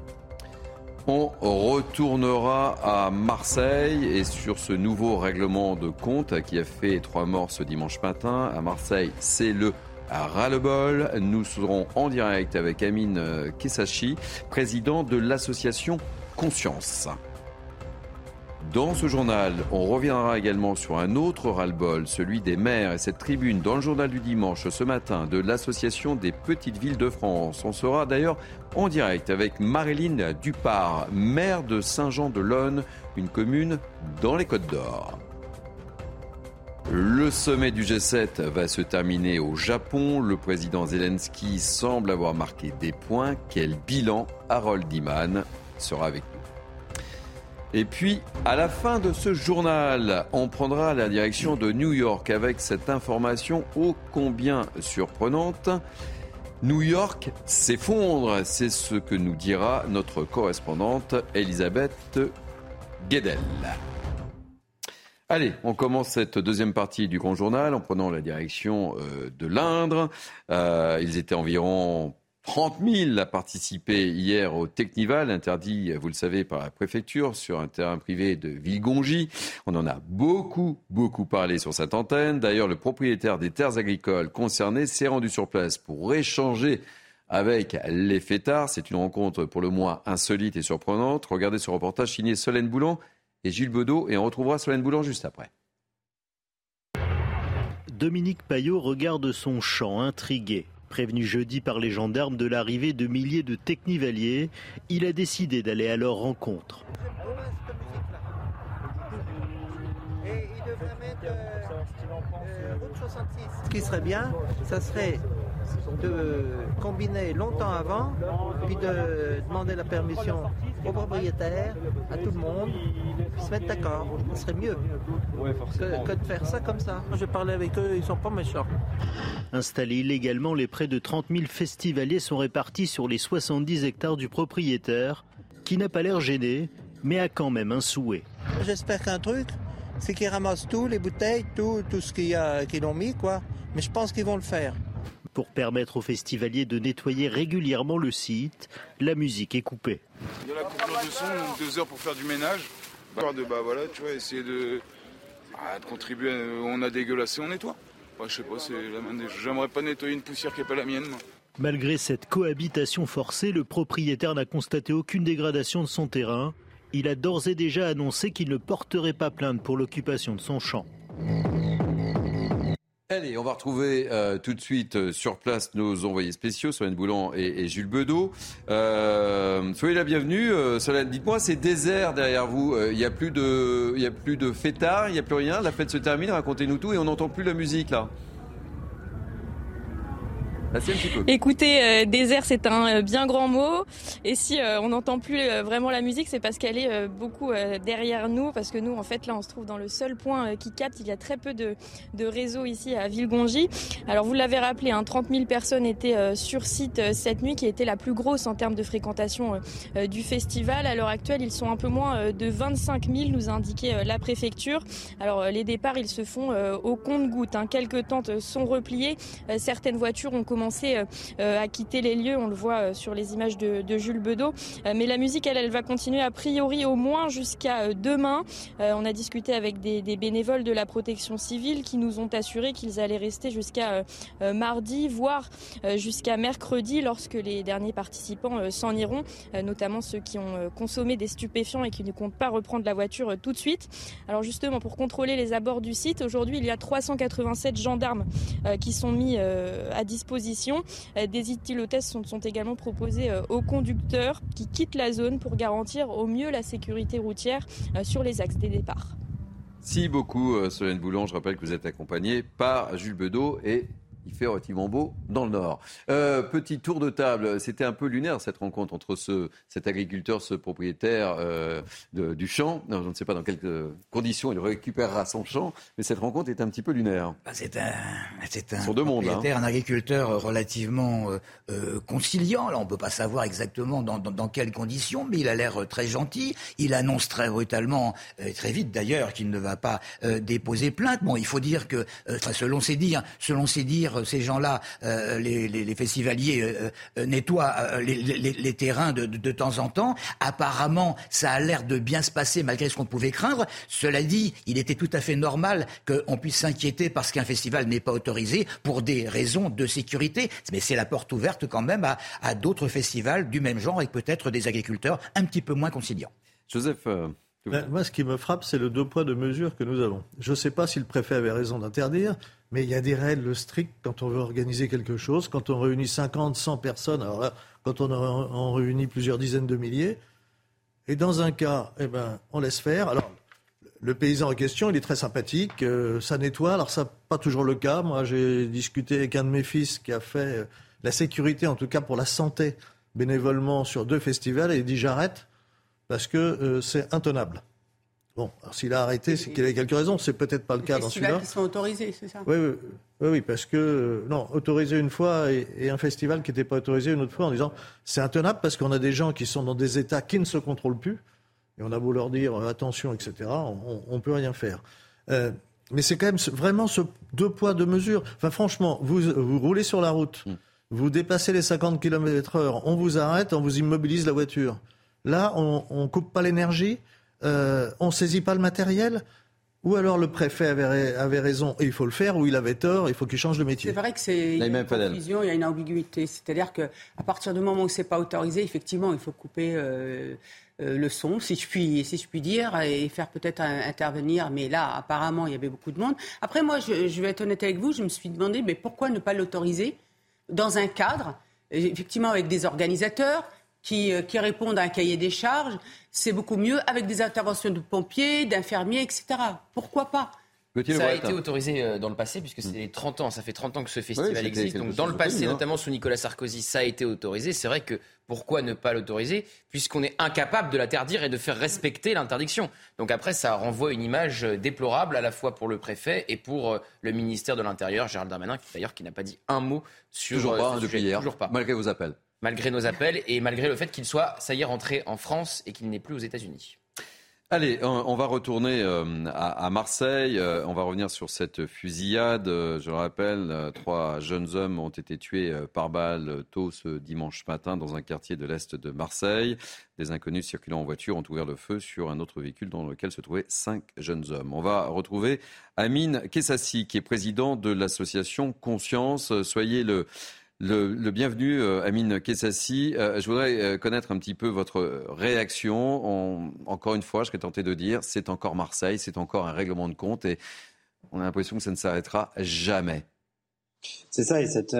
On retournera à Marseille et sur ce nouveau règlement de compte qui a fait trois morts ce dimanche matin. À Marseille, c'est le ras-le-bol. Nous serons en direct avec Amine Kesachi, président de l'association Conscience. Dans ce journal, on reviendra également sur un autre ras-le-bol, celui des maires et cette tribune dans le journal du dimanche ce matin de l'Association des petites villes de France. On sera d'ailleurs en direct avec Marilyn Dupart, maire de Saint-Jean-de-Lonne, une commune dans les Côtes d'Or. Le sommet du G7 va se terminer au Japon. Le président Zelensky semble avoir marqué des points. Quel bilan Harold Iman sera avec nous. Et puis, à la fin de ce journal, on prendra la direction de New York avec cette information ô combien surprenante. New York s'effondre, c'est ce que nous dira notre correspondante Elisabeth Guedel. Allez, on commence cette deuxième partie du grand journal en prenant la direction euh, de l'Indre. Euh, ils étaient environ 30 000 a participé hier au Technival, interdit, vous le savez, par la préfecture sur un terrain privé de Villegongy. On en a beaucoup, beaucoup parlé sur cette antenne. D'ailleurs, le propriétaire des terres agricoles concernées s'est rendu sur place pour échanger avec les fêtards. C'est une rencontre pour le moins insolite et surprenante. Regardez ce reportage signé Solène Boulan et Gilles Bedeau et on retrouvera Solène Boulan juste après. Dominique Payot regarde son champ intrigué. Prévenu jeudi par les gendarmes de l'arrivée de milliers de technivaliers, il a décidé d'aller à leur rencontre. Ce qui serait bien, ça serait de combiner longtemps avant, puis de demander la permission aux propriétaires, à tout le monde, puis se mettre d'accord. Ce serait mieux que, que, de faire ça comme ça. Je parlais avec eux, ils sont pas méchants. Installés illégalement, les près de 30 000 festivaliers sont répartis sur les 70 hectares du propriétaire, qui n'a pas l'air gêné, mais a quand même un souhait. J'espère qu'un truc, c'est qu'ils ramassent tout, les bouteilles, tout, tout ce qu'ils ont mis, quoi. Mais je pense qu'ils vont le faire. Pour permettre aux festivaliers de nettoyer régulièrement le site, la musique est coupée. Il y a la coupure de son, donc deux heures pour faire du ménage. Bah, de, bah voilà, tu vois, essayer de, bah, de contribuer, on a dégueulassé, on nettoie. Bah, je sais pas, j'aimerais pas nettoyer une poussière qui n'est pas la mienne. Moi. Malgré cette cohabitation forcée, le propriétaire n'a constaté aucune dégradation de son terrain. Il a d'ores et déjà annoncé qu'il ne porterait pas plainte pour l'occupation de son champ. Allez, on va retrouver euh, tout de suite euh, sur place nos envoyés spéciaux, Solène Boulan et, et Jules Bedeau. Euh, soyez la bienvenue. Euh, Solène, dites-moi, c'est désert derrière vous. Il n'y a plus de, il a plus de fêtards, il n'y a plus rien. La fête se termine. Racontez-nous tout et on n'entend plus la musique là. Écoutez, euh, désert, c'est un euh, bien grand mot. Et si euh, on n'entend plus vraiment la musique, c'est parce qu'elle est beaucoup derrière nous, parce que nous, en fait, là, on se trouve dans le seul point qui capte. Il y a très peu de, de réseaux ici à Villegongy. Alors, vous l'avez rappelé, hein, 30 000 personnes étaient sur site cette nuit, qui était la plus grosse en termes de fréquentation du festival. À l'heure actuelle, ils sont un peu moins de 25 000, nous a indiqué la préfecture. Alors, les départs, ils se font au compte-gouttes. Hein. Quelques tentes sont repliées. Certaines voitures ont commencé euh, à quitter les lieux. On le voit euh, sur les images de, Jules Bedeau. Euh, mais la musique, elle, elle va continuer a priori au moins jusqu'à demain. on a discuté avec des, bénévoles de la protection civile qui nous ont assuré qu'ils allaient rester jusqu'à mardi, voire jusqu'à mercredi lorsque les derniers participants s'en iront, notamment ceux qui ont consommé des stupéfiants et qui ne comptent pas reprendre la voiture tout de suite. Alors justement, pour contrôler les abords du site, aujourd'hui, il y a 387 gendarmes qui sont mis à disposition euh, des éthylotestes sont, également proposés euh, aux conducteurs qui quittent la zone pour garantir au mieux la sécurité routière euh, sur les axes des départs. Merci beaucoup, Solène Boulon. Je rappelle que vous êtes accompagné par Jules Bedeau et il fait relativement beau dans le nord. Euh, petit tour de table, c'était un peu lunaire cette rencontre entre ce, cet agriculteur, ce propriétaire euh, de, du champ. Non, je ne sais pas dans quelles conditions il récupérera son champ, mais cette rencontre est un petit peu lunaire. Bah, c'est un, c'est un Sur deux mondes, hein. un agriculteur relativement euh, euh, conciliant. Là, on peut pas savoir exactement dans, dans, dans, quelles conditions, mais il a l'air très gentil. Il annonce très brutalement, euh, très vite d'ailleurs, qu'il ne va pas déposer plainte. Bon, il faut dire que, selon ses dires, selon ses dires dire, ces gens-là, les, festivaliers, nettoient les, terrains de, de, temps en temps. Apparemment, ça a l'air de bien se passer malgré ce qu'on pouvait craindre. Cela dit, il était tout à fait normal qu'on puisse s'inquiéter parce qu'un festival n'est pas autorisé pour des raisons de sécurité. Mais c'est la porte ouverte quand même à, à d'autres festivals du même genre avec peut-être des agriculteurs un petit peu moins conciliants. Joseph. Ben, moi, ce qui me frappe, c'est le deux poids, deux mesures que nous avons. Je ne sais pas si le préfet avait raison d'interdire, mais il y a des règles strictes quand on veut organiser quelque chose. Quand on réunit 50, 100 personnes, alors là, quand on en réunit plusieurs dizaines de milliers, et dans un cas, eh ben, on laisse faire. Alors, le paysan en question, il est très sympathique, euh, ça nettoie. Alors, ça pas toujours le cas. Moi, j'ai discuté avec un de mes fils qui a fait euh, la sécurité, en tout cas pour la santé, bénévolement sur deux festivals, et il dit j'arrête parce que euh, c'est intenable. Bon, s'il a arrêté, c'est qu'il a quelques raisons. C'est peut-être pas le cas dans celui-là. qui sont autorisés, c'est ça? Oui, oui, oui, parce que euh, non, autorisé une fois et, un festival qui n'était pas autorisé une autre fois en disant c'est intenable parce qu'on a des gens qui sont dans des états qui ne se contrôlent plus et on a beau leur dire euh, attention, etc. On, ne peut rien faire. mais c'est quand même vraiment ce deux poids deux mesures. Enfin, franchement, vous vous roulez sur la route, mm. vous dépassez les 50 km/h, on vous arrête, on vous immobilise la voiture. Là, on ne coupe pas l'énergie, euh, on ne saisit pas le matériel. Ou alors le préfet avait, raison et il faut le faire, ou il avait tort, il faut qu'il change de métier. C'est vrai que c'est une confusion, il y a une ambiguïté. C'est-à-dire qu'à partir du moment où c'est pas autorisé, effectivement, il faut couper euh, euh, le son, si je puis, si je puis dire, et faire peut-être intervenir. Mais là, apparemment, il y avait beaucoup de monde. Après, moi, je, je vais être honnête avec vous, je me suis demandé, mais pourquoi ne pas l'autoriser dans un cadre, effectivement, avec des organisateurs, qui, euh, qui, répondent à un cahier des charges, c'est beaucoup mieux avec des interventions de pompiers, d'infirmiers, etc. Pourquoi pas? Ça a été autorisé euh, dans le passé, puisque c'est 30 ans, ça fait 30 ans que ce festival existe. Donc dans le passé, hein. notamment sous Nicolas Sarkozy, ça a été autorisé. C'est vrai que pourquoi ne pas l'autoriser, puisqu'on est incapable de l'interdire et de faire respecter l'interdiction? Donc après, ça renvoie une image déplorable à la fois pour le préfet et pour euh, le ministère de l'Intérieur, Gérald Darmanin, qui d'ailleurs qui n'a pas dit un mot sur Toujours pas, hein, depuis hier, Toujours pas. malgré vos appels malgré nos appels et malgré le fait qu'il soit, ça y est, rentré en France et qu'il n'est plus aux États-Unis. Allez, on va retourner euh, à Marseille. Euh, on va revenir sur cette fusillade. Euh, je le rappelle, trois jeunes hommes ont été tués par balle tôt ce dimanche matin dans un quartier de l'est de Marseille. Des inconnus circulant en voiture ont ouvert le feu sur un autre véhicule dans lequel se trouvaient cinq jeunes hommes. On va retrouver Amine Kessassi, qui est président de l'association Conscience. Soyez le le, bienvenu, euh, Amine Kessassi. Euh, je voudrais euh, connaître un petit peu votre réaction. encore une fois, je serais tenté de dire, c'est encore Marseille, c'est encore un règlement de compte et on a l'impression que ça ne s'arrêtera jamais. C'est ça, et cette,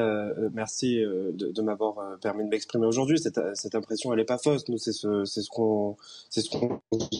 merci de, m'avoir permis de m'exprimer aujourd'hui. Cette, impression, elle n'est pas fausse. Nous, c'est ce, ce qu'on, ce qu'on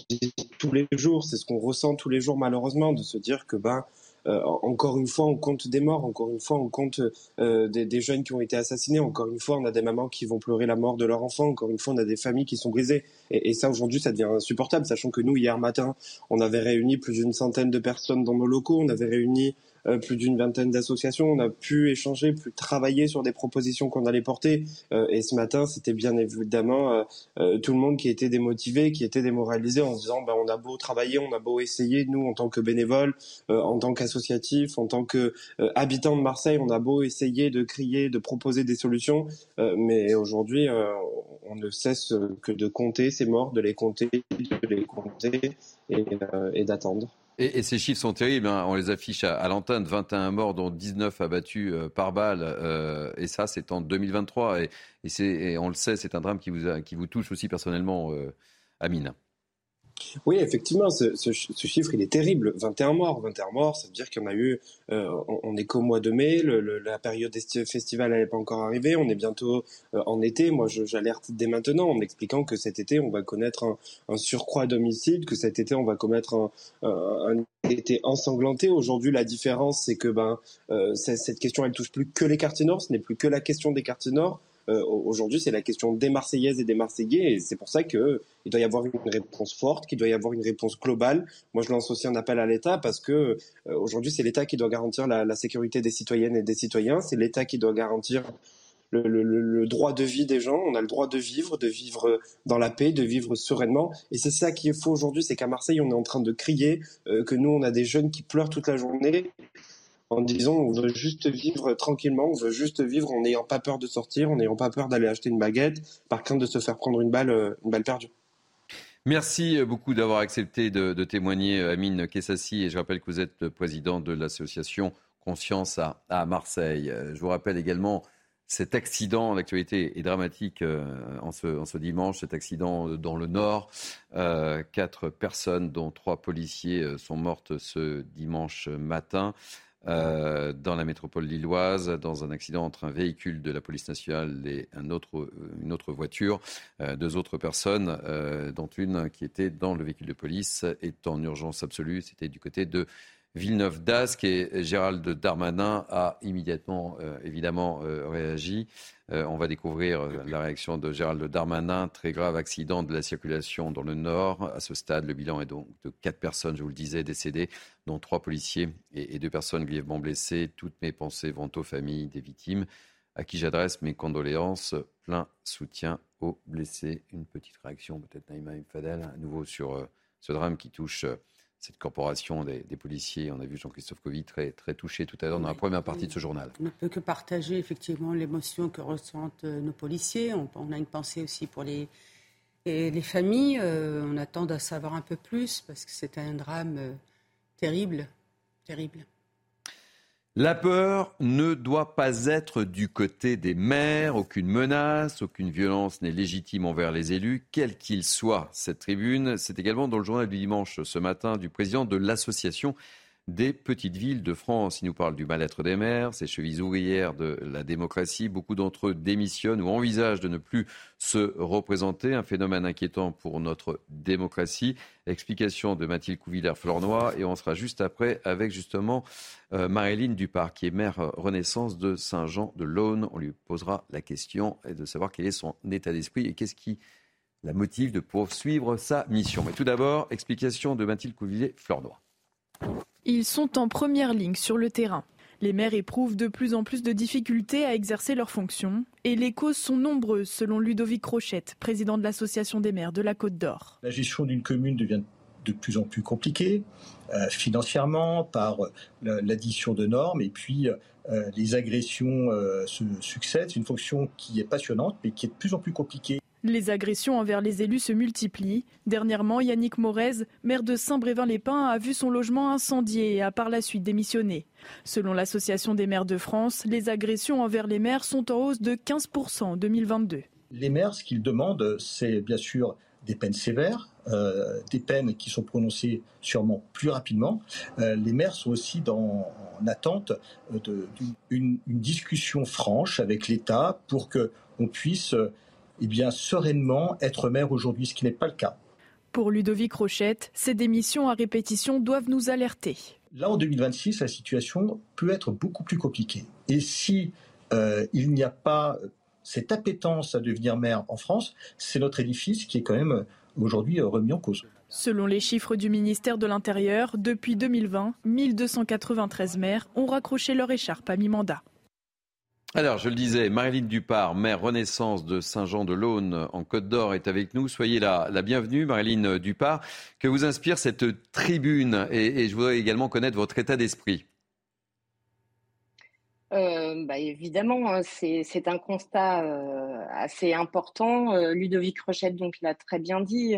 dit tous les jours, c'est ce qu'on ressent tous les jours, malheureusement, de se dire que ben, encore une fois, on compte des morts, encore une fois, on compte euh, des, des, jeunes qui ont été assassinés, encore une fois, on a des mamans qui vont pleurer la mort de leur enfant, encore une fois, on a des familles qui sont brisées. Et, et ça, aujourd'hui, ça devient insupportable, sachant que nous, hier matin, on avait réuni plus d'une centaine de personnes dans nos locaux, on avait réuni euh, plus d'une vingtaine d'associations. On a pu échanger, pu travailler sur des propositions qu'on allait porter. Euh, et ce matin, c'était bien évidemment euh, tout le monde qui était démotivé, qui était démoralisé en se disant ben, on a beau travailler, on a beau essayer, nous, en tant que bénévoles, en tant qu'associatifs, en tant que habitants de Marseille, on a beau essayer de crier, de proposer des solutions. mais aujourd'hui, on ne cesse que de compter ces morts, de les compter, de les compter et, et d'attendre. Et, ces chiffres sont terribles. Hein. On les affiche à, l'antenne 21 morts, dont 19 abattus euh, par balle. Euh, et ça, c'est en 2023. Et, et, on le sait, c'est un drame qui vous, qui vous touche aussi personnellement, euh, Amine. Oui, effectivement, ce, chiffre, il est terrible. 21 morts. 21 morts, ça veut dire qu'on a eu... Euh, on, est qu'au mois de mai, la période des festivals n'est pas encore arrivée, on est bientôt euh, en été. Moi, j'alerte dès maintenant en expliquant que cet été, on va connaître un, surcroît d'homicides, que cet été, on va commettre un, un, été ensanglanté. Aujourd'hui, la différence, c'est que ben, euh, cette question, elle touche plus que les quartiers nord, ce n'est plus que la question des quartiers nord. Euh, aujourd'hui, c'est la question des Marseillaises et des Marseillais, et c'est pour ça qu'il doit y avoir une réponse forte, qu'il doit y avoir une réponse globale. Moi, je lance aussi un appel à l'État parce que euh, aujourd'hui, c'est l'État qui doit garantir la, sécurité des citoyennes et des citoyens, c'est l'État qui doit garantir le, droit de vie des gens. On a le droit de vivre, de vivre dans la paix, de vivre sereinement. Et c'est ça qui est faux aujourd'hui, c'est qu'à Marseille, on est en train de crier euh, que nous, on a des jeunes qui pleurent toute la journée en disant on veut juste vivre tranquillement, on veut juste vivre en n'ayant pas peur de sortir, en n'ayant pas peur d'aller acheter une baguette, par crainte de se faire prendre une balle, euh, une balle perdue. Merci beaucoup d'avoir accepté de, témoigner, Amine Kessassi. Et je rappelle que vous êtes président de l'association Conscience à, Marseille. Je vous rappelle également cet accident, l'actualité est dramatique euh, en, ce, dimanche, cet accident dans le nord. Euh, quatre personnes, dont trois policiers, euh, sont mortes ce dimanche matin. Euh, dans la métropole lilloise, dans un accident entre un véhicule de la police nationale et un autre, une autre voiture. Euh, deux autres personnes, euh, dont une qui était dans le véhicule de police, est en urgence absolue. C'était du côté de Villeneuve d'Ascq et Gérald Darmanin a immédiatement, euh, évidemment, euh, réagi. Euh, on va découvrir la réaction de Gérald Darmanin. Très grave accident de la circulation dans le Nord. À ce stade, le bilan est donc de quatre personnes, je vous le disais, décédées, dont trois policiers et, deux personnes grièvement blessées. Toutes mes pensées vont aux familles des victimes, à qui j'adresse mes condoléances. Plein soutien aux blessés. Une petite réaction, peut-être Naïma Fadel, à nouveau sur ce drame qui touche cette corporation des, des, policiers. On a vu Jean-Christophe Covy très, très touché tout à l'heure dans la première partie de ce journal. On ne peut que partager effectivement l'émotion que ressentent euh, nos policiers. On, on, a une pensée aussi pour les, les, les familles. Euh, on attend d'en savoir un peu plus parce que c'est un drame euh, terrible, terrible. La peur ne doit pas être du côté des maires. Aucune menace, aucune violence n'est légitime envers les élus, quels qu'ils soient. Cette tribune, c'est également dans le journal du dimanche ce matin du président de l'association des petites villes de France. Il nous parle du mal-être des maires, ces chevilles ouvrières de la démocratie. Beaucoup d'entre eux démissionnent ou envisagent de ne plus se représenter. Un phénomène inquiétant pour notre démocratie. Explication de Mathilde Couvillère-Flornois. Et on sera juste après avec justement euh, Marilyn Dupart, qui est maire Renaissance de Saint-Jean-de-Laune. On lui posera la question de savoir quel est son état d'esprit et qu'est-ce qui la motive de poursuivre sa mission. Mais tout d'abord, explication de Mathilde Couvillère-Flornois. Ils sont en première ligne sur le terrain. Les maires éprouvent de plus en plus de difficultés à exercer leurs fonctions et les causes sont nombreuses selon Ludovic Rochette, président de l'association des maires de la Côte d'Or. La gestion d'une commune devient de plus en plus compliquée euh, financièrement par euh, l'addition de normes et puis euh, les agressions se succèdent. C'est une fonction qui est passionnante mais qui est de plus en plus compliquée. Les agressions envers les élus se multiplient. Dernièrement, Yannick Morez, maire de Saint-Brévin-les-Pins, a vu son logement incendié et a par la suite démissionné. Selon l'Association des maires de France, les agressions envers les maires sont en hausse de 15% en 2022. Les maires, ce qu'ils demandent, c'est bien sûr des peines sévères, euh, des peines qui sont prononcées sûrement plus rapidement. Euh, les maires sont aussi dans, en attente d'une discussion franche avec l'État pour qu'on puisse eh bien, sereinement être maire aujourd'hui, ce qui n'est pas le cas. Pour Ludovic Rochette, ces démissions à répétition doivent nous alerter. Là, en 2026, la situation peut être beaucoup plus compliquée. Et si euh, il n'y a pas cette appétence à devenir maire en France, c'est notre édifice qui est quand même aujourd'hui remis en cause. Selon les chiffres du ministère de l'Intérieur, depuis 2020, 1293 maires ont raccroché leur écharpe à mi-mandat. Alors, je le disais, Marilyn Dupart, maire Renaissance de Saint-Jean-de-Laune en Côte d'Or, est avec nous. Soyez la, la bienvenue, Marilyn Dupart. Que vous inspire cette tribune et, je voudrais également connaître votre état d'esprit. Euh, bah évidemment, c'est un constat euh, assez important. Euh, Ludovic Rochette donc l'a très bien dit.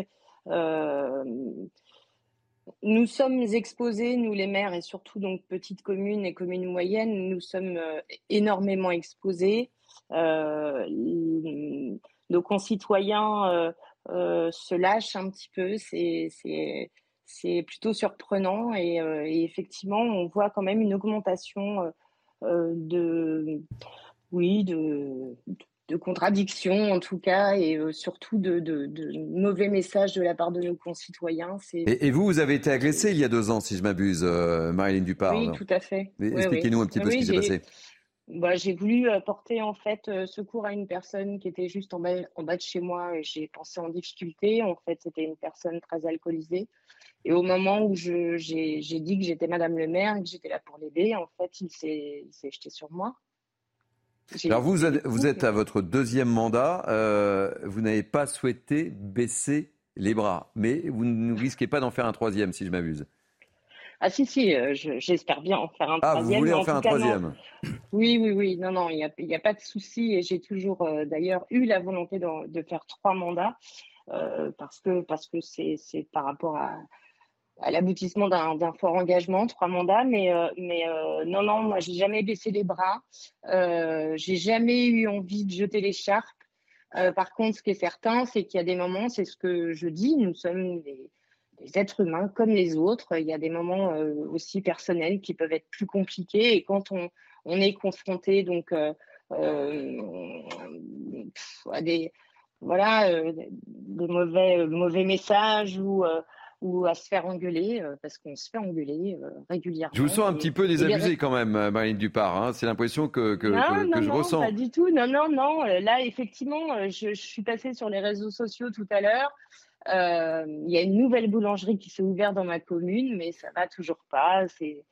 Nous sommes exposés, nous les maires et surtout donc petites communes et communes moyennes, nous sommes euh, énormément exposés. Euh, nos concitoyens euh, se lâchent un petit peu, c'est plutôt surprenant et, effectivement on voit quand même une augmentation de oui de contradictions en tout cas et euh, surtout de, de, de, mauvais messages de la part de nos concitoyens. Et, et, vous, vous avez été agressé il y a deux ans, si je m'abuse, euh, Marilyn Dupart. Oui, tout à fait. Expliquez-nous oui, un petit peu oui, ce qui s'est passé. Bah, j'ai voulu porter en fait secours à une personne qui était juste en bas, en bas de chez moi et j'ai pensé en difficulté. En fait, c'était une personne très alcoolisée. Et au moment où j'ai dit que j'étais Madame le maire et que j'étais là pour l'aider, en fait, il s'est jeté sur moi. Alors vous, vous êtes à votre deuxième mandat, euh, vous n'avez pas souhaité baisser les bras, mais vous ne risquez pas d'en faire un troisième, si je m'abuse. Ah si, si, j'espère bien en faire un troisième. Ah, vous voulez en, faire un troisième? Oui, oui, oui. Non, non, il n'y a, a, pas de souci. Et j'ai toujours d'ailleurs eu la volonté de, de faire trois mandats parce que parce que c'est par rapport à à l'aboutissement d'un fort engagement, trois mandats, mais, euh, euh, non, non, moi, j'ai jamais baissé les bras, euh, j'ai jamais eu envie de jeter l'écharpe. Euh, par contre, ce qui est certain, c'est qu'il y a des moments, c'est ce que je dis, nous sommes des, des, êtres humains comme les autres. Il y a des moments aussi personnels qui peuvent être plus compliqués, et quand on, est confronté donc à des voilà, de mauvais, mauvais messages ou ou à se faire engueuler, euh, parce qu'on se fait engueuler euh, régulièrement. Je vous sens un petit peu désabusé quand même, euh, Marine Dupart. Hein. C'est l'impression que, que, non, que, je non, ressens. Pas du tout. Non, non, non. Là, effectivement, je, je suis passée sur les réseaux sociaux tout à l'heure. Il y a une nouvelle boulangerie qui s'est ouverte dans ma commune, mais ça va toujours pas. C'est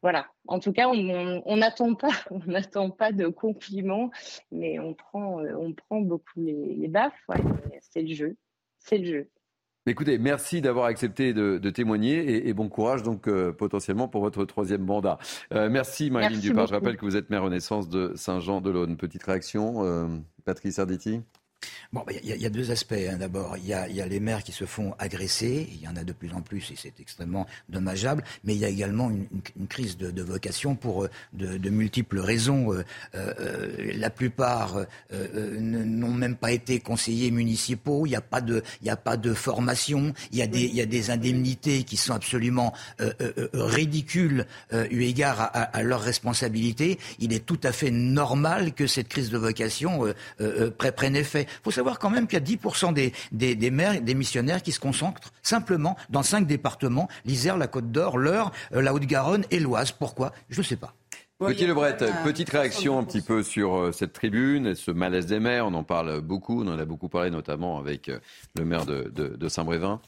voilà. En tout cas, on n'attend pas, [laughs] on n'attend pas de compliments, mais on prend, on prend beaucoup les, les baffes. Ouais. C'est le jeu, c'est le jeu. Écoutez, merci d'avoir accepté de, témoigner et, bon courage donc euh, potentiellement pour votre troisième mandat. Euh, merci Marilyn Dupart. Je rappelle que vous êtes maire Renaissance de Saint-Jean-de-Laune. Petite réaction, euh, Patrice Arditi? Bon, il ben, y, a deux aspects. Hein. D'abord, il y a, les maires qui se font agresser. Il y en a de plus en plus et c'est extrêmement dommageable. Mais il y a également une, crise de, vocation pour euh, de, multiples raisons. Euh, euh, la plupart n'ont même pas été conseillers municipaux. Il n'y a pas de, il a pas de formation. Il y a des, il y a des indemnités qui sont absolument ridicules eu égard à, à, leurs responsabilités. Il est tout à fait normal que cette crise de vocation prenne effet. Il faut savoir quand même qu'il y a 10% des, des, des maires, des missionnaires qui se concentrent simplement dans cinq départements, l'Isère, la Côte d'Or, l'Eure, euh, la Haute-Garonne et l'Oise. Pourquoi? Je ne sais pas. Petit Lebret, petite réaction un petit peu sur euh, cette tribune et ce malaise des maires. On en parle beaucoup, on en a beaucoup parlé notamment avec euh, le maire de, de, Saint-Brévin.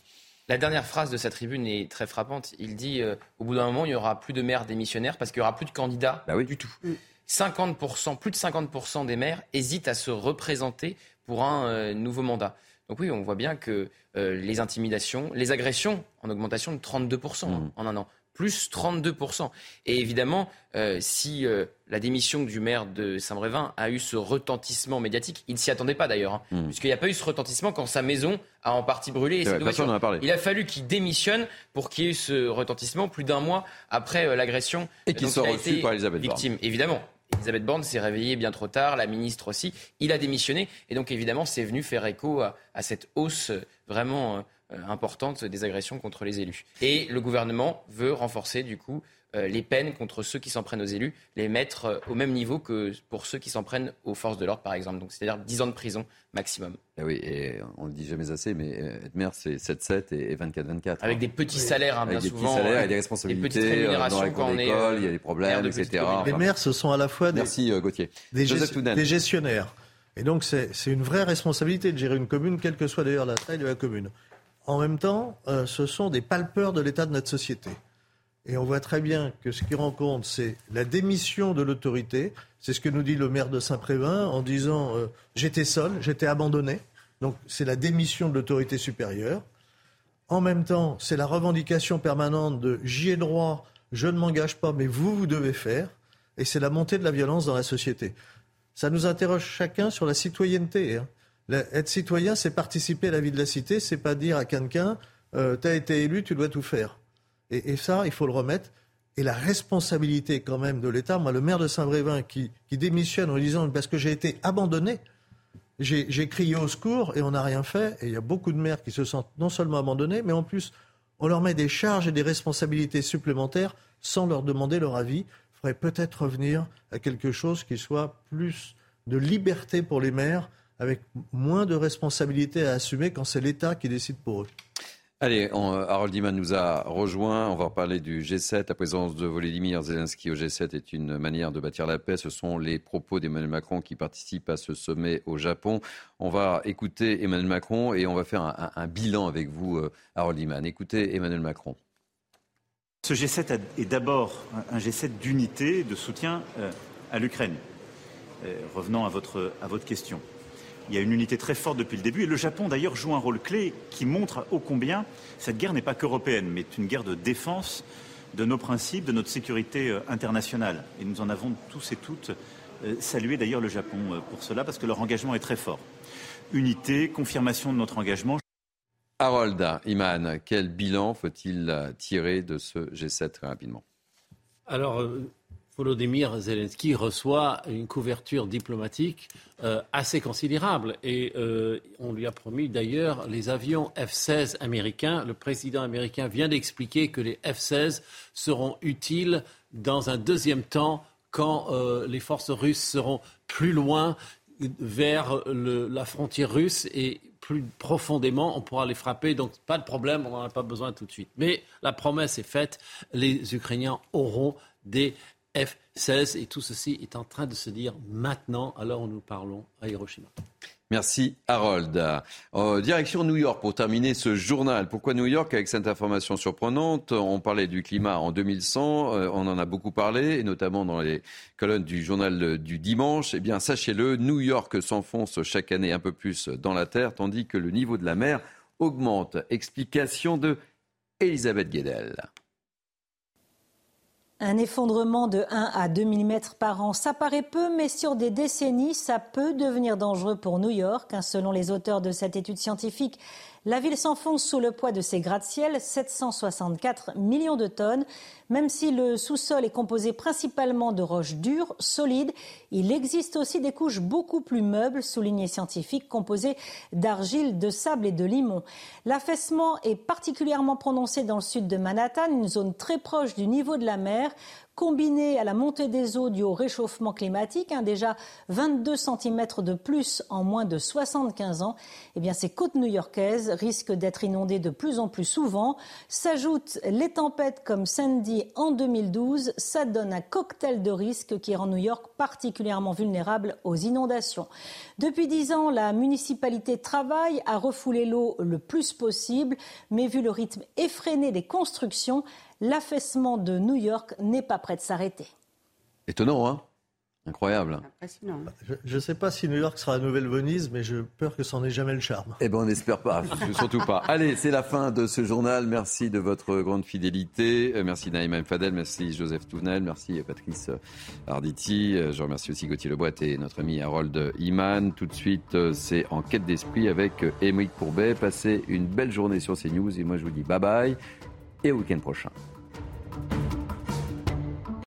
La dernière phrase de sa tribune est très frappante. Il dit au bout d'un moment, il n'y aura plus de maires démissionnaires parce qu'il n'y aura plus de candidats bah oui. du tout. 50%, plus de 50% des maires hésitent à se représenter pour un euh, nouveau mandat. Donc oui, on voit bien que euh, les intimidations, les agressions en augmentation de 32% mmh. en un an, plus 32%. Et évidemment, euh, si la démission du maire de Saint-Brévin a eu ce retentissement médiatique, il ne s'y attendait pas d'ailleurs, hein, mmh. puisqu'il n'y a pas eu ce retentissement quand sa maison a en partie brûlé. Et a parlé. Il a fallu qu'il démissionne pour qu'il y ait eu ce retentissement plus d'un mois après l'agression. Et qu'il soit reçu par Elisabeth Victime, évidemment. Elisabeth Borne s'est réveillée bien trop tard, la ministre aussi. Il a démissionné. Et donc, évidemment, c'est venu faire écho à, cette hausse vraiment euh, importante des agressions contre les élus. Et le gouvernement veut renforcer, du coup, euh, les peines contre ceux qui s'en prennent aux élus, les mettre euh, au même niveau que pour ceux qui s'en prennent aux forces de l'ordre, par exemple. Donc, c'est-à-dire 10 ans de prison maximum. Eh oui, et on ne le dit jamais assez, mais être maire, c'est 7-7 et 24-24. Avec des petits salaires, hein, bien Avec souvent. Des petits salaires et des responsabilités. Des petites rémunérations quand on est. il y a des problèmes, etc. Les maires, ce sont à la fois des, Merci, Gauthier. Des, des gestionnaires. Et donc, c'est une vraie responsabilité de gérer une commune, quelle que soit d'ailleurs la taille de la commune. En même temps, euh, ce sont des palpeurs de l'état de notre société. Et on voit très bien que ce qui rencontre, c'est la démission de l'autorité. C'est ce que nous dit le maire de Saint-Prévin en disant euh, j'étais seul, j'étais abandonné. Donc c'est la démission de l'autorité supérieure. En même temps, c'est la revendication permanente de j'y ai droit, je ne m'engage pas, mais vous, vous devez faire. Et c'est la montée de la violence dans la société. Ça nous interroge chacun sur la citoyenneté. Hein. être citoyen, c'est participer à la vie de la cité, c'est pas dire à quelqu'un euh, t'as été élu, tu dois tout faire. Et, ça, il faut le remettre. Et la responsabilité quand même de l'État, moi, le maire de Saint-Brévin qui, démissionne en disant parce que j'ai été abandonné, j'ai crié au secours et on n'a rien fait. Et il y a beaucoup de maires qui se sentent non seulement abandonnés, mais en plus, on leur met des charges et des responsabilités supplémentaires sans leur demander leur avis. Il faudrait peut-être revenir à quelque chose qui soit plus de liberté pour les maires, avec moins de responsabilités à assumer quand c'est l'État qui décide pour eux. Allez, Harold Iman nous a rejoint. On va reparler du G7. La présence de Volodymyr Zelensky au G7 est une manière de bâtir la paix. Ce sont les propos d'Emmanuel Macron qui participent à ce sommet au Japon. On va écouter Emmanuel Macron et on va faire un, bilan avec vous, euh, Harold Iman. Écoutez Emmanuel Macron. Ce G7 est d'abord un G7 d'unité, de soutien euh, à l'Ukraine. Euh, revenant à votre, à votre question. Il y a une unité très forte depuis le début. Et le Japon, d'ailleurs, joue un rôle clé qui montre ô combien cette guerre n'est pas qu'européenne, mais une guerre de défense de nos principes, de notre sécurité euh, internationale. Et nous en avons tous et toutes euh, salué d'ailleurs le Japon euh, pour cela, parce que leur engagement est très fort. Unité, confirmation de notre engagement. Harold Iman, quel bilan faut-il tirer de ce G7 très rapidement? Alors, Volodymyr Zelensky reçoit une couverture diplomatique euh, assez considérable. Et euh, on lui a promis d'ailleurs les avions F-16 américains. Le président américain vient d'expliquer que les F-16 seront utiles dans un deuxième temps quand euh, les forces russes seront plus loin vers la frontière russe et plus profondément, on pourra les frapper. Donc, pas de problème, on n'en a pas besoin tout de suite. Mais la promesse est faite, les Ukrainiens auront des F-16. Et tout ceci est en train de se dire maintenant, alors nous parlons à Hiroshima. Merci Harold. Euh, direction New York pour terminer ce journal. Pourquoi New York avec cette information surprenante? On parlait du climat en 2100, euh, on en a beaucoup parlé, et notamment dans les colonnes du journal du dimanche. Eh bien, sachez-le, New York s'enfonce chaque année un peu plus dans la terre, tandis que le niveau de la mer augmente. Explication de Elisabeth Guedel. Un effondrement de 1 à 2 mm par an, ça paraît peu, mais sur des décennies, ça peut devenir dangereux pour New York. Hein, selon les auteurs de cette étude scientifique, la ville s'enfonce sous le poids de ses gratte-ciel, 764 millions de tonnes. Même si le sous-sol est composé principalement de roches dures, solides, il existe aussi des couches beaucoup plus meubles, soulignés scientifiques, composées d'argile, de sable et de limon. L'affaissement est particulièrement prononcé dans le sud de Manhattan, une zone très proche du niveau de la mer, combiné à la montée des eaux due au réchauffement climatique, hein, déjà 22 cm de plus en moins de 75 ans, eh bien ces côtes new-yorkaises risquent d'être inondées de plus en plus souvent. S'ajoutent les tempêtes comme Sandy en 2012. Ça donne un cocktail de risques qui rend New York particulièrement vulnérable aux inondations. Depuis dix ans, la municipalité travaille à refouler l'eau le plus possible, mais vu le rythme effréné des constructions, l'affaissement de New York n'est pas prêt de s'arrêter. Étonnant, hein? Incroyable. Je ne sais pas si New York sera la nouvelle Venise, mais j'ai peur que ça n'en ait jamais le charme. Eh bien, on n'espère pas, [laughs] surtout pas. Allez, c'est la fin de ce journal. Merci de votre grande fidélité. Euh, merci Naïma Fadel, merci Joseph Touvenel, merci Patrice Arditi. Euh, je remercie aussi Gauthier Leboit et notre ami Harold Iman. Tout de suite, euh, c'est En quête d'esprit avec Émeric Courbet. Passez une belle journée sur CNews et moi je vous dis bye bye et au week-end prochain.